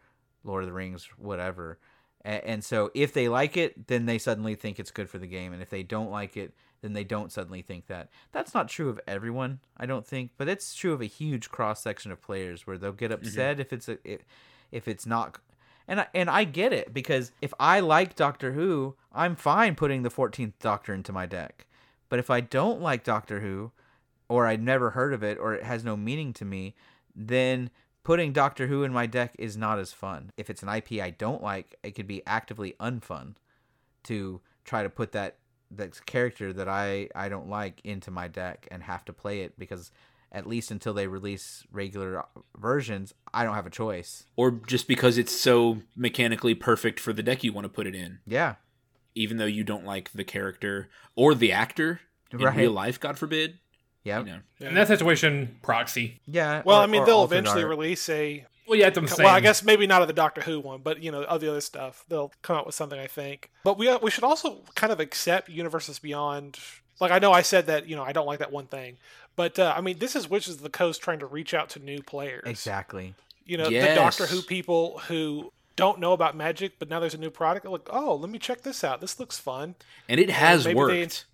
Lord of the Rings, whatever. And, and so if they like it, then they suddenly think it's good for the game, and if they don't like it, then they don't suddenly think that. That's not true of everyone, I don't think, but it's true of a huge cross section of players where they'll get mm-hmm. upset if it's a if, if it's not and I, and I get it because if I like Doctor Who, I'm fine putting the 14th Doctor into my deck. But if I don't like Doctor Who, or I'd never heard of it, or it has no meaning to me, then putting Doctor Who in my deck is not as fun. If it's an IP I don't like, it could be actively unfun to try to put that that character that I I don't like into my deck and have to play it because at least until they release regular versions, I don't have a choice. Or just because it's so mechanically perfect for the deck you want to put it in, Yeah. even though you don't like the character or the actor in Right. real life, God forbid. Yep. You know. In that situation, proxy. Yeah. Well, or- I mean, they'll eventually art. release a. Well, yeah, that's I'm saying. Well, I guess maybe not of the Doctor Who one, but you know, of the other stuff, they'll come out with something. I think. But we we should also kind of accept universes beyond. Like I know I said that you know I don't like that one thing, but uh, I mean this is Witches of the Coast trying to reach out to new players. Exactly. You know, Yes. the Doctor Who people who don't know about magic, but now there's a new product. They're like, oh, let me check this out. This looks fun. And it has maybe worked.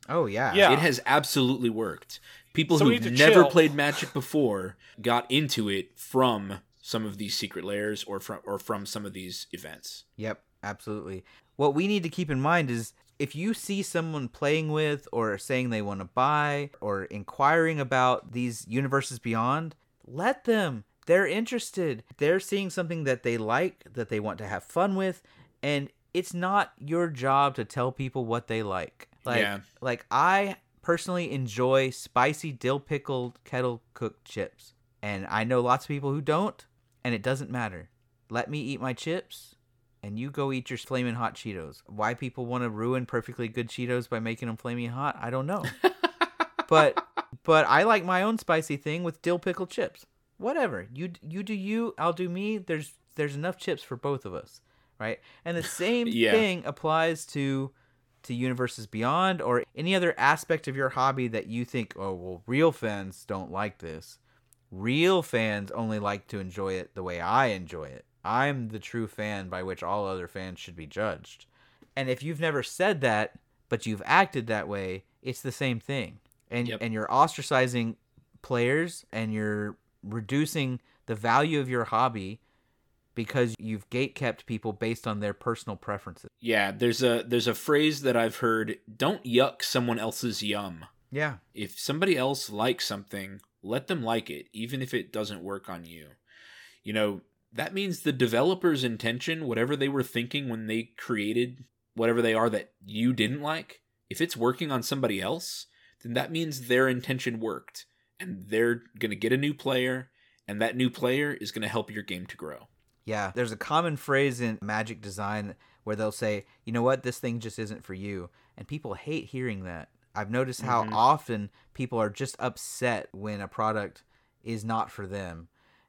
they- Oh yeah. Yeah. It has absolutely worked. People So who've never chill. played Magic before got into it from some of these Secret Lairs or from or from some of these events. Yep. Absolutely. what we need to keep in mind is if you see someone playing with or saying they want to buy or inquiring about these universes beyond, let them. They're interested. They're seeing something that they like, that they want to have fun with, and it's not your job to tell people what they like. Like Yeah. like I personally enjoy spicy dill pickled kettle cooked chips. And I know lots of people who don't, and it doesn't matter. Let me eat my chips and you go eat your flaming hot Cheetos. Why people want to ruin perfectly good Cheetos by making them flaming hot, I don't know. but but I like my own spicy thing with dill pickled chips. Whatever. You you do you, I'll do me. There's there's enough chips for both of us, right? And the same Yeah. thing applies to to Universes Beyond or any other aspect of your hobby that you think, "Oh, well, real fans don't like this." Real fans only like to enjoy it the way I enjoy it. I'm the true fan by which all other fans should be judged. And if you've never said that, but you've acted that way, it's the same thing. And Yep. and you're ostracizing players and you're reducing the value of your hobby because you've gatekept people based on their personal preferences. Yeah, there's a there's a phrase that I've heard, don't yuck someone else's yum. Yeah. If somebody else likes something, let them like it, even if it doesn't work on you. You know, that means the developer's intention, whatever they were thinking when they created whatever they are that you didn't like, if it's working on somebody else, then that means their intention worked. And they're going to get a new player, and that new player is going to help your game to grow. Yeah, there's a common phrase in magic design where they'll say, "You know what? This thing just isn't for you." And people hate hearing that. I've noticed how Mhm. often people are just upset when a product is not for them.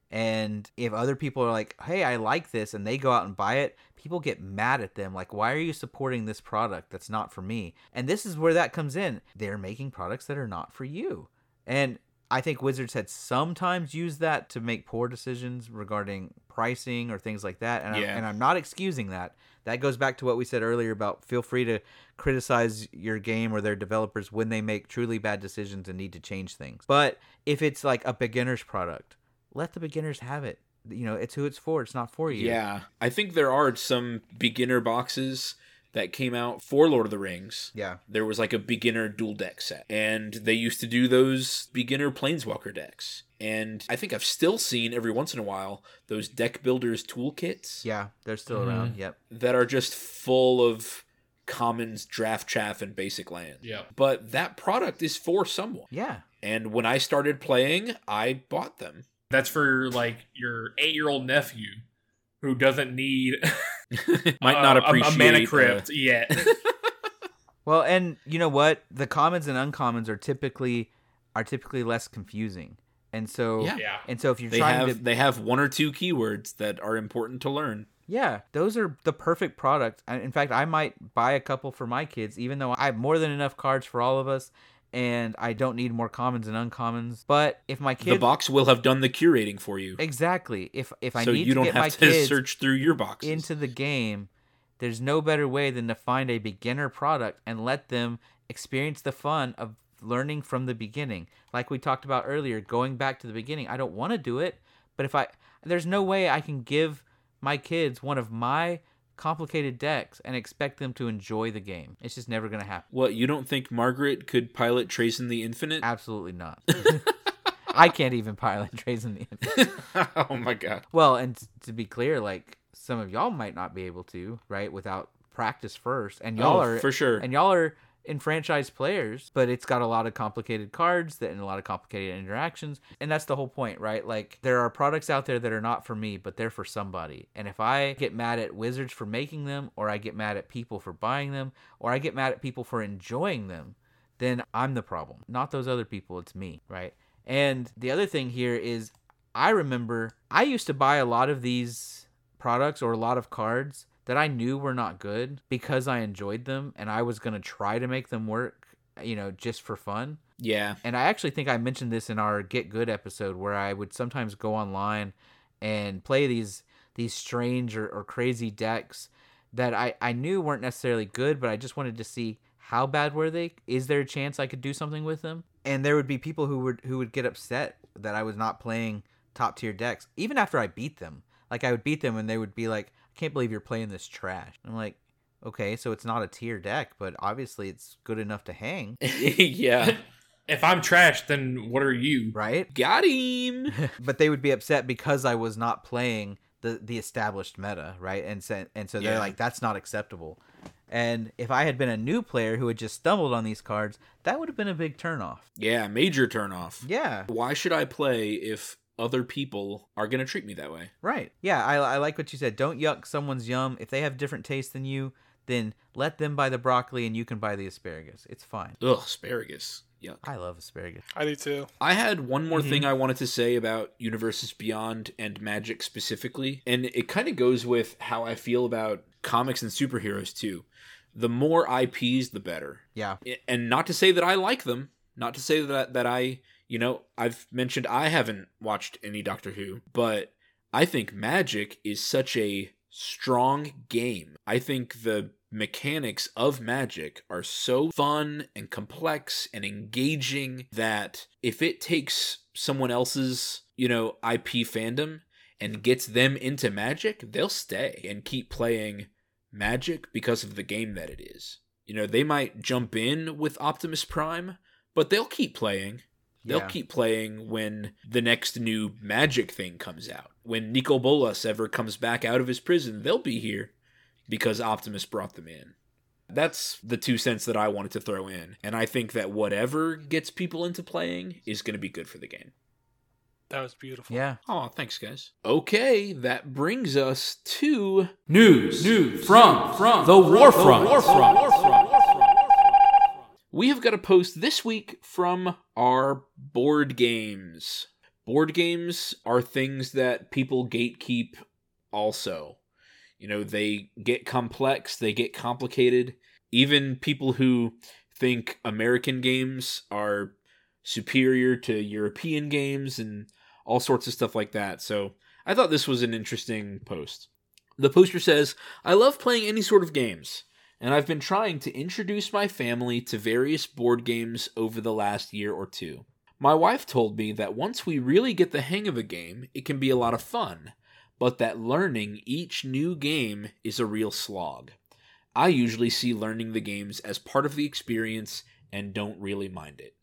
And if other people are like, "Hey, I like this," and they go out and buy it, people get mad at them like, "Why are you supporting this product that's not for me?" And this is where that comes in. They're making products that are not for you. And I think Wizards had sometimes used that to make poor decisions regarding pricing or things like that. And, Yeah. I'm, and I'm not excusing that. That goes back to what we said earlier about feel free to criticize your game or their developers when they make truly bad decisions and need to change things. But if it's like a beginner's product, let the beginners have it. You know, it's who it's for. It's not for you. Yeah, I think there are some beginner boxes that came out for Lord of the Rings. Yeah. There was like a beginner dual deck set, and they used to do those beginner planeswalker decks. And I think I've still seen every once in a while those deck builders toolkits Yeah. They're still mm-hmm. around. Yep. that are just full of commons, draft chaff, and basic lands. Yeah. But that product is for someone. Yeah. And when I started playing, I bought them. That's for like your eight year old nephew who doesn't need Might not uh, a- appreciate a, mana uh, yet. Well, and you know what? The commons and uncommons are typically are typically less confusing. And so Yeah. yeah. and so if you're they trying have to they have one or two keywords that are important to learn. Yeah, those are the perfect product. In fact, I might buy a couple for my kids, even though I have more than enough cards for all of us, and I don't need more commons and uncommons. But if my kids. the box will have done the curating for you, exactly, if if I so need you to don't get have my to kids search through your boxes. into the game, there's no better way than to find a beginner product and let them experience the fun of learning from the beginning. Like we talked about earlier, going back to the beginning. I don't want to do it, but if I there's no way I can give my kids one of my complicated decks and expect them to enjoy the game. It's just never going to happen. what you don't think Margaret could pilot Trace in the Infinite? Absolutely not. I can't even pilot Trays in the Infinite. oh my god! Well, and t- to be clear, like some of y'all might not be able to, right, without practice first. And oh, y'all Oh, are for sure. and y'all are enfranchised players, but it's got a lot of complicated cards that and a lot of complicated interactions. And that's the whole point, right? Like there are products out there that are not for me, but they're for somebody. And if I get mad at Wizards for making them, or I get mad at people for buying them, or I get mad at people for enjoying them, then I'm the problem. Not those other people, it's me, right? And the other thing here is I remember I used to buy a lot of these products or a lot of cards that I knew were not good because I enjoyed them and I was going to try to make them work, you know, just for fun. Yeah, And I actually think I mentioned this in our Get Good episode where I would sometimes go online and play these these strange or, or crazy decks that I, I knew weren't necessarily good, but I just wanted to see how bad were they? Is there a chance I could do something with them? And there would be people who would who would get upset that I was not playing top tier decks, even after I beat them. Like I would beat them and they would be like, can't believe you're playing this trash. I'm like, Okay, so it's not a tier deck, but obviously it's good enough to hang, yeah. If I'm trash, then what are you? right? Got him. but they would be upset because I was not playing the the established meta, right? And so, and so they're like, that's not acceptable. And if I had been a new player who had just stumbled on these cards, that would have been a big turnoff. Yeah, major turnoff. Yeah, Why should I play if other people are going to treat me that way? right. Yeah, I, I like what you said. Don't yuck someone's yum. If they have different taste than you, then let them buy the broccoli and you can buy the asparagus. It's fine. Ugh, asparagus. Yuck. I love asparagus. I do too. I had one more Mhm. thing I wanted to say about Universes Beyond and Magic specifically, and it kind of goes with how I feel about comics and superheroes too. The more IPs, the better. Yeah. And not to say that I like them, not to say that that I, you know, I've mentioned I haven't watched any Doctor Who, but I think Magic is such a strong game. I think the mechanics of Magic are so fun and complex and engaging that if it takes someone else's, you know, IP fandom and gets them into Magic, they'll stay and keep playing Magic because of the game that it is. You know, they might jump in with Optimus Prime, but they'll keep playing. They'll Yeah. keep playing when the next new magic thing comes out. When Nicol Bolas ever comes back out of his prison, they'll be here because Optimus brought them in. That's the two cents that I wanted to throw in. And I think that whatever gets people into playing is going to be good for the game. That was beautiful. Yeah. Oh, thanks, guys. Okay, that brings us to news, news from from the Warfront. We have got a post this week from our board games. Board games are things that people gatekeep also. You know, they get complex, they get complicated. Even people who think American games are superior to European games and all sorts of stuff like that. So I thought this was an interesting post. The poster says, I love playing any sort of games, and I've been trying to introduce my family to various board games over the last year or two. My wife told me that once we really get the hang of a game, it can be a lot of fun, but that learning each new game is a real slog. I usually see learning the games as part of the experience and don't really mind it.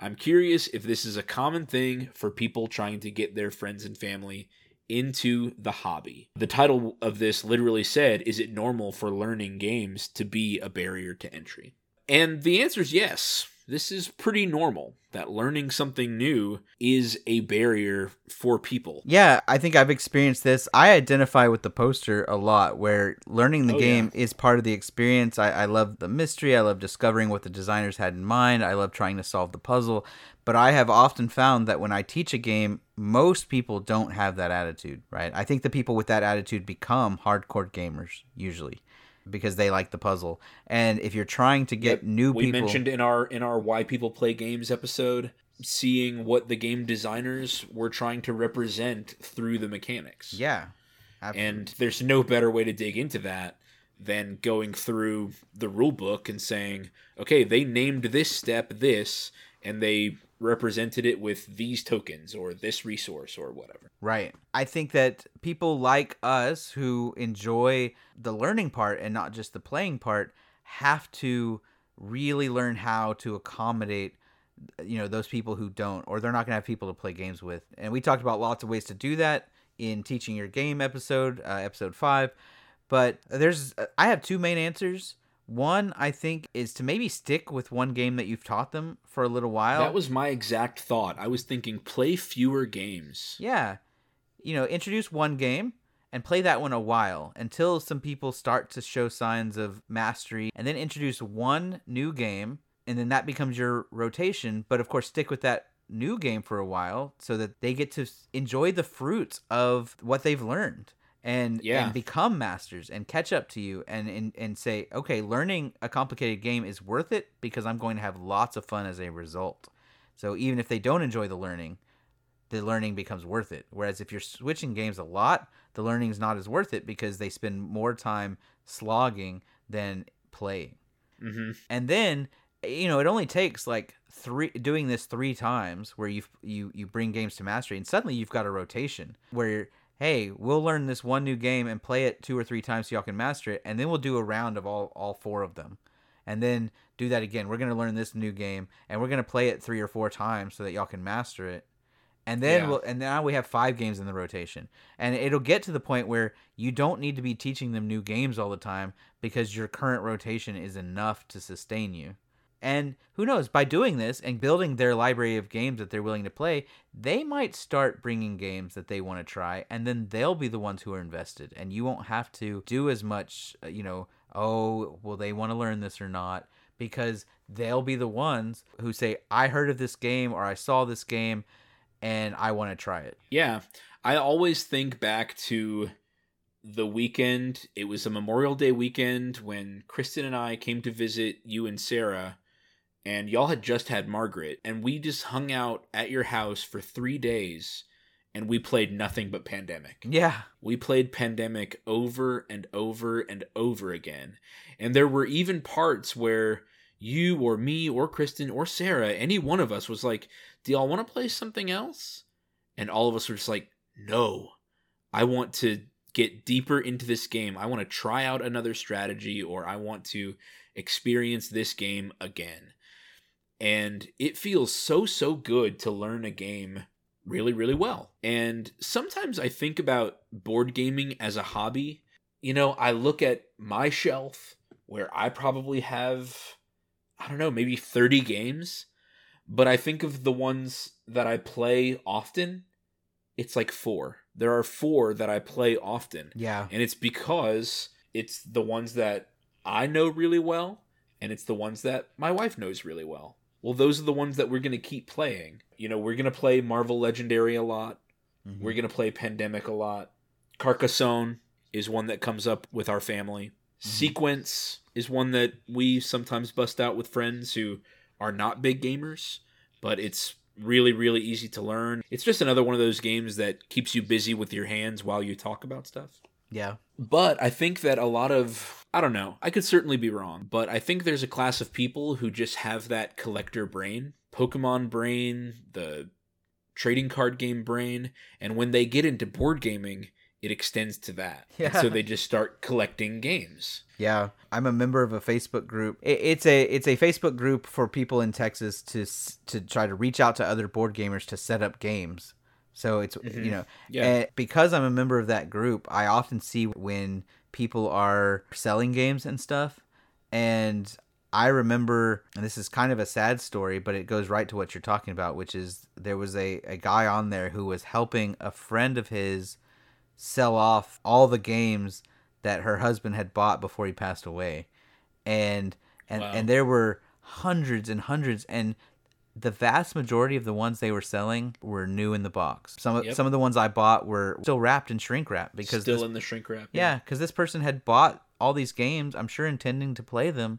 I'm curious if this is a common thing for people trying to get their friends and family into the hobby. The title of this literally said, Is it normal for learning games to be a barrier to entry? And the answer is yes. This is pretty normal that learning something new is a barrier for people. Yeah, I think I've experienced this. I identify with the poster a lot where learning the Oh, game is part of the experience. I, I love the mystery. I love discovering what the designers had in mind. I love trying to solve the puzzle. But I have often found that when I teach a game, most people don't have that attitude, right? I think the people with that attitude become hardcore gamers usually because they like the puzzle. And if you're trying to get Yep, new we people mentioned in our in our why people play games episode seeing what the game designers were trying to represent through the mechanics. Yeah. Absolutely. And there's no better way to dig into that than going through the rule book and saying, okay, they named this step this, and they represented it with these tokens or this resource or whatever. Right. I think that people like us who enjoy the learning part and not just the playing part have to really learn how to accommodate you know those people who don't or they're not going to have people to play games with. And we talked about lots of ways to do that in teaching your game episode, uh, episode 5. But there's I have two main answers. One, I think, is to maybe stick with one game that you've taught them for a little while. That was my exact thought. I was thinking play fewer games. Yeah. You know, introduce one game and play that one a while until some people start to show signs of mastery and then introduce one new game and then that becomes your rotation, but of course stick with that new game for a while so that they get to enjoy the fruits of what they've learned and Yeah. and become masters and catch up to you and, and and say okay learning a complicated game is worth it because i'm going to have lots of fun as a result. So even if they don't enjoy the learning the learning becomes worth it. Whereas if you're switching games a lot the learning is not as worth it because they spend more time slogging than playing. Hmm and then you know it only takes like three doing this three times where you you you bring games to mastery and suddenly you've got a rotation where hey, we'll learn this one new game and play it two or three times so y'all can master it, and then we'll do a round of all all four of them, and then do that again. We're gonna learn this new game and we're gonna play it three or four times so that y'all can master it. And then Yeah. we'll and now we have five games in the rotation. And it'll get to the point where you don't need to be teaching them new games all the time because your current rotation is enough to sustain you. And who knows, by doing this and building their library of games that they're willing to play, they might start bringing games that they want to try, and then they'll be the ones who are invested. And you won't have to do as much, uh, you know, oh, will they want to learn this or not, because they'll be the ones who say, I heard of this game or I saw this game and I want to try it. Yeah, I always think back to the weekend. It was a Memorial Day weekend when Kristen and I came to visit you and Sarah, and y'all had just had Margaret, and we just hung out at your house for three days, and we played nothing but Pandemic. Yeah. We played Pandemic over and over and over again. And there were even parts where you or me or Kristen or Sarah, any one of us was like, Do y'all want to play something else? And all of us were just like, No, I want to get deeper into this game. I want to try out another strategy or I want to experience this game again. And it feels so, so good to learn a game really, really well. And sometimes I think about board gaming as a hobby. You know, I look at my shelf where I probably have, I don't know, maybe 30 games, but I think of the ones that I play often, it's like four. There are four that I play often. Yeah. And it's because it's the ones that I know really well, and it's the ones that my wife knows really well. Well, those are the ones that we're going to keep playing. You know, we're going to play Marvel Legendary a lot. Mhm. We're going to play Pandemic a lot. Carcassonne is one that comes up with our family. Sequence is one that we sometimes bust out with friends who are not big gamers, but it's really, really easy to learn. It's just another one of those games that keeps you busy with your hands while you talk about stuff. Yeah. But I think that a lot of I don't know, I could certainly be wrong, but I think there's a class of people who just have that collector brain, Pokemon brain, the trading card game brain, and when they get into board gaming, it extends to that. And Yeah. so they just start collecting games. Yeah, I'm a member of a Facebook group. It's a it's a Facebook group for people in Texas to to try to reach out to other board gamers to set up games. So it's Mhm. you know, Yeah. because I'm a member of that group, I often see when people are selling games and stuff. And I remember, and this is kind of a sad story, but it goes right to what you're talking about, which is there was a, a guy on there who was helping a friend of his sell off all the games that her husband had bought before he passed away. And and, Wow. and there were hundreds and hundreds and the vast majority of the ones they were selling were new in the box. Some of Yep. some of the ones I bought were still wrapped in shrink wrap because still this, in the shrink wrap. yeah, because this person had bought all these games, I'm sure intending to play them,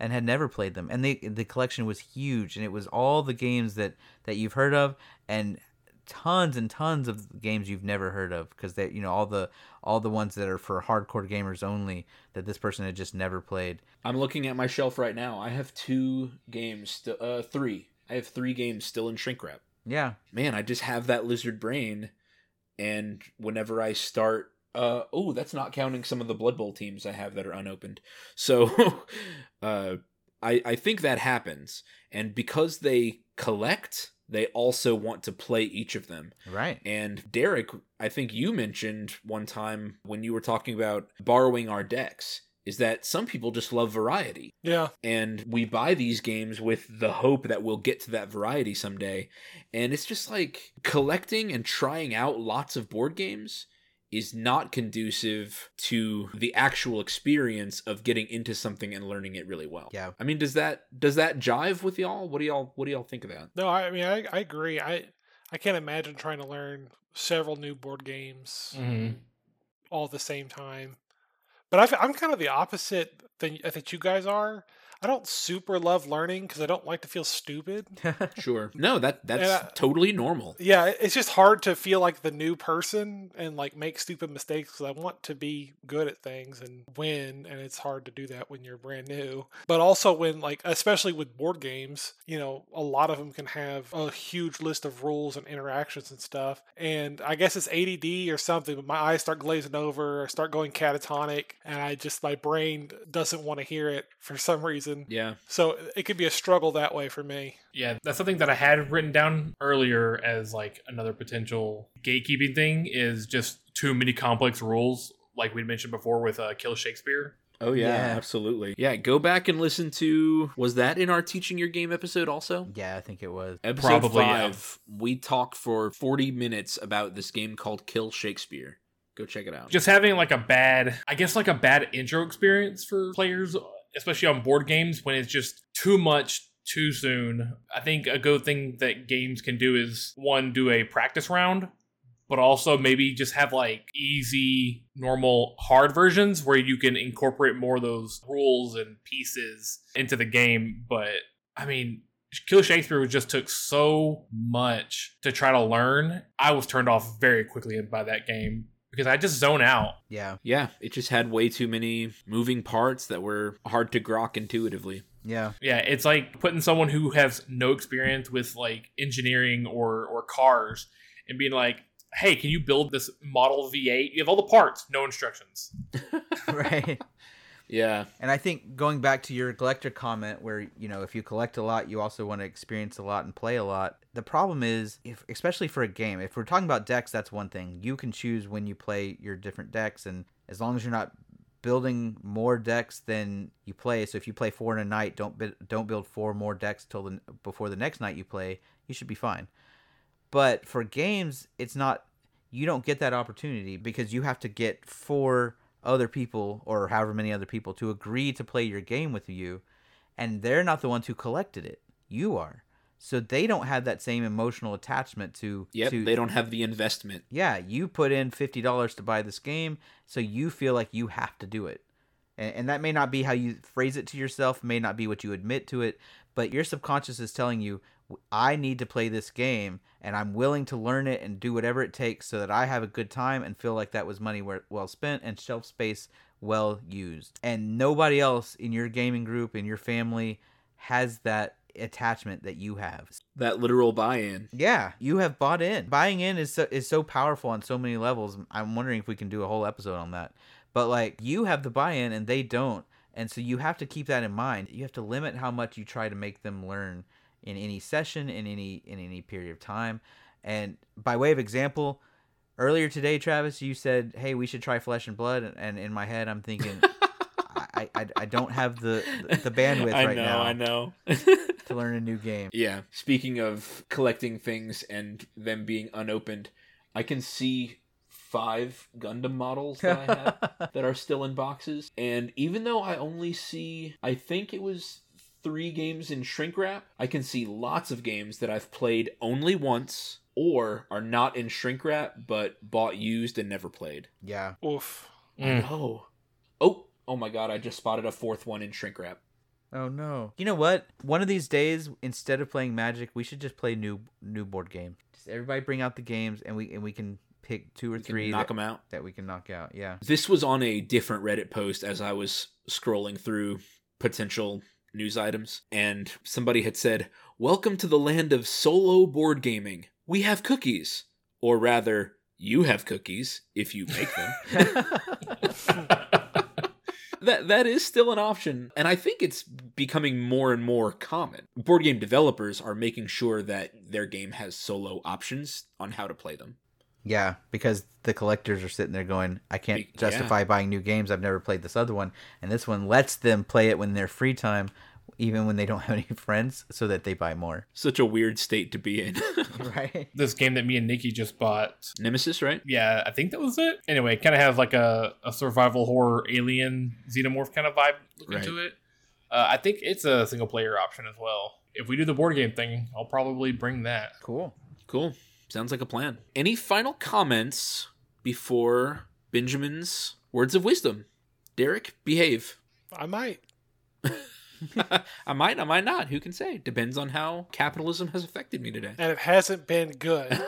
and had never played them. And the the collection was huge, and it was all the games that that you've heard of, and tons and tons of games you've never heard of, because they, you know, all the all the ones that are for hardcore gamers only that this person had just never played. I'm looking at my shelf right now. I have two games, uh, three. I have three games still in shrink wrap. Yeah, man, I just have that lizard brain, and whenever I start, uh, oh, that's not counting some of the Blood Bowl teams I have that are unopened. So, uh, I I think that happens, and because they collect, they also want to play each of them. right. And Derek, I think you mentioned one time when you were talking about borrowing our decks. Is that some people just love variety Yeah. and we buy these games with the hope that we'll get to that variety someday and it's just like collecting and trying out lots of board games is not conducive to the actual experience of getting into something and learning it really well Yeah. i mean does that does that jive with y'all what do y'all what do y'all think of that No, I I mean I, I agree. I I can't imagine trying to learn several new board games Mhm. all at the same time. But I, am kind of the opposite. than I think you guys are. I don't super love learning because I don't like to feel stupid. Sure. No, that that's I- totally normal. Yeah, it's just hard to feel like the new person and like make stupid mistakes because I want to be good at things and win, and it's hard to do that when you're brand new. But also when like, especially with board games, you know, a lot of them can have a huge list of rules and interactions and stuff. And I guess it's ADD or something, but my eyes start glazing over, I start going catatonic, and I just my brain doesn't want to hear it for some reason. Yeah. So it could be a struggle that way for me. Yeah, that's something that I had written down earlier as like another potential gatekeeping thing is just too many complex rules, like we mentioned before with uh, Kill Shakespeare. Oh yeah, Yeah. absolutely. Yeah, go back and listen to was that in our teaching your game episode also? yeah, I think it was. Episode Probably, yeah. five, we talk for forty minutes about this game called Kill Shakespeare. Go check it out. Just having like a bad, I guess like a bad intro experience for players, especially on board games when it's just too much too soon. I think a good thing that games can do is one, do a practice round, but also maybe just have like easy, normal, hard versions where you can incorporate more of those rules and pieces into the game. But I mean, Kill Shakespeare just took so much to try to learn. I was turned off very quickly by that game because I just zone out. Yeah, yeah, it just had way too many moving parts that were hard to grok intuitively. yeah, Yeah, it's like putting someone who has no experience with like engineering or or cars and being like, "Hey, can you build this model V8? You have all the parts, no instructions." right. Yeah. And I think going back to your collector comment, where you know if you collect a lot, you also want to experience a lot and play a lot. The problem is, if especially for a game, if we're talking about decks, that's one thing. You can choose when you play your different decks, and as long as you're not building more decks than you play, so if you play four in a night, don't don't build four more decks till the before the next night you play. You should be fine. But for games, it's not. You don't get that opportunity because you have to get four other people or however many other people to agree to play your game with you, and they're not the ones who collected it. You are. So they don't have that same emotional attachment to. Yep. to They don't have the investment. yeah, you put in fifty dollars to buy this game, so you feel like you have to do it, and, and that may not be how you phrase it to yourself, may not be what you admit to it, but your subconscious is telling you, I need to play this game, and I'm willing to learn it and do whatever it takes so that I have a good time and feel like that was money well spent and shelf space well used. And nobody else in your gaming group in your family has that attachment that you have. That literal buy-in. Yeah, you have bought in. Buying in is so, is so powerful on so many levels. I'm wondering if we can do a whole episode on that. But like you have the buy-in and they don't. And so you have to keep that in mind. You have to limit how much you try to make them learn in any session in any in any period of time. And by way of example, earlier today Travis, you said, "Hey, we should try Flesh and Blood." And in my head I'm thinking I, I, I don't have the the bandwidth I right know, now I know. to learn a new game. Yeah. Speaking of collecting things and them being unopened, I can see five Gundam models that I have that are still in boxes. And even though I only see, I think it was three games in shrink wrap, I can see lots of games that I've played only once or are not in shrink wrap but bought used and never played. yeah. Oof. Mm. Oh. Oh. Oh my god, I just spotted a fourth one in shrink wrap. Oh no. You know what? One of these days, instead of playing Magic, we should just play new new board game. Just everybody bring out the games, and we and we can pick two or We three knock that, them out. that we can knock out. Yeah. This was on a different Reddit post as I was scrolling through potential news items, and somebody had said, Welcome to the land of solo board gaming. We have cookies. Or rather, you have cookies if you make them. that that is still an option, and I think it's becoming more and more common. Board game developers are making sure that their game has solo options on how to play them. yeah, because the collectors are sitting there going, I can't Be- justify buying new games. I've never played this other one, and this one lets them play it when they're free time, even when they don't have any friends, so that they buy more. Such a weird state to be in. right. This game that me and Nikki just bought. Nemesis, right? Yeah, I think that was it. Anyway, kind of has like a, a survival horror alien xenomorph kind of vibe looking Right. to it. Uh, I think it's a single player option as well. If we do the board game thing, I'll probably bring that. Cool. Cool. Sounds like a plan. Any final comments before Benjamin's words of wisdom? Derek, behave. I might. I might, I might not. Who can say? Depends on how capitalism has affected me today. And it hasn't been good.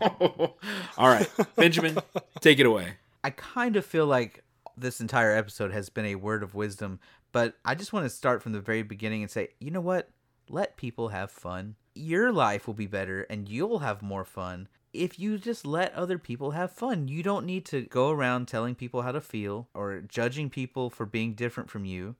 All right, Benjamin, take it away. I kind of feel like this entire episode has been a word of wisdom, but I just want to start from the very beginning and say, you know what? Let people have fun. Your life will be better and you'll have more fun if you just let other people have fun. You don't need to go around telling people how to feel or judging people for being different from you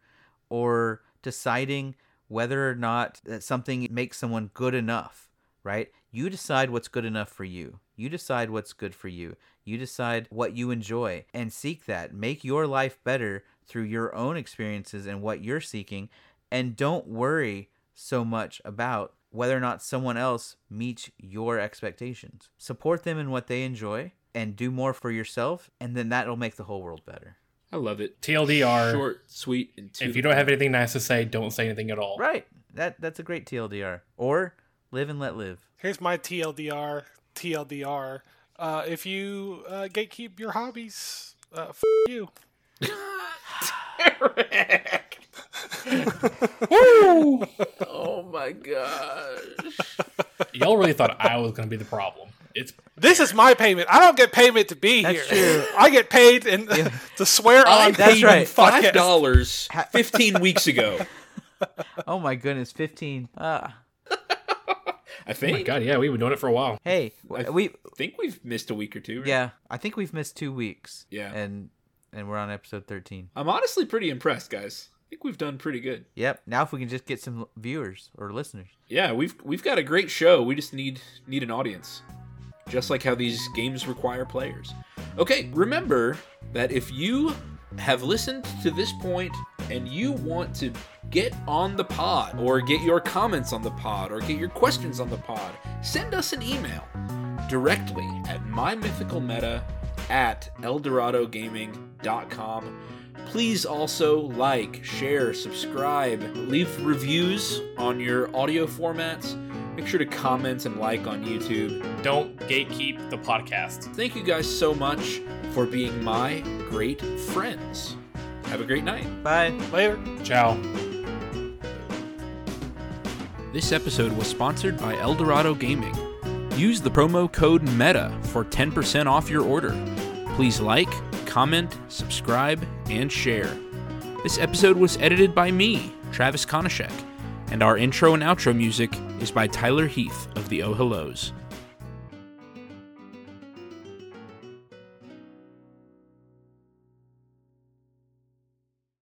or deciding whether or not that something makes someone good enough, right? You decide what's good enough for you. You decide what's good for you. You decide what you enjoy and seek that. Make your life better through your own experiences and what you're seeking. And don't worry so much about whether or not someone else meets your expectations. Support them in what they enjoy and do more for yourself, and then that'll make the whole world better. I love it. TLDR. Short, sweet, and to If you don't have anything nice to say, don't say anything at all. Right. That that's a great TLDR. Or live and let live. Here's my TLDR. TLDR. Uh, if you uh, gatekeep your hobbies, uh, f- you. oh my gosh. Y'all really thought I was going to be the problem. It's This is my payment. I don't get payment to be That's here. true. I get paid and to swear on That's right. Five dollars fifteen weeks ago. Oh my goodness, 15. Uh, I oh my think. god, yeah, we've been doing it for a while. hey, I we think we've missed a week or two. right? yeah, I think we've missed 2 weeks. Yeah. And and we're on episode 13. I'm honestly pretty impressed, guys. I think we've done pretty good. Yep. Now if we can just get some viewers or listeners. Yeah, we've we've got a great show. We just need need an audience. Just like how these games require players. Okay, remember that if you have listened to this point and you want to get on the pod or get your comments on the pod or get your questions on the pod, send us an email directly at mymythicalmeta at eldoradogaming.com. Please also like, share, subscribe, leave reviews on your audio formats. Make sure to comment and like on YouTube. Don't gatekeep the podcast. Thank you guys so much for being my great friends. Have a great night. Bye. Later. Ciao. This episode was sponsored by Eldorado Gaming. Use the promo code META for 10% off your order. Please like, comment, subscribe, and share. This episode was edited by me, Travis Konishek, and our intro and outro music is by Tyler Heath of the Oh Hellos.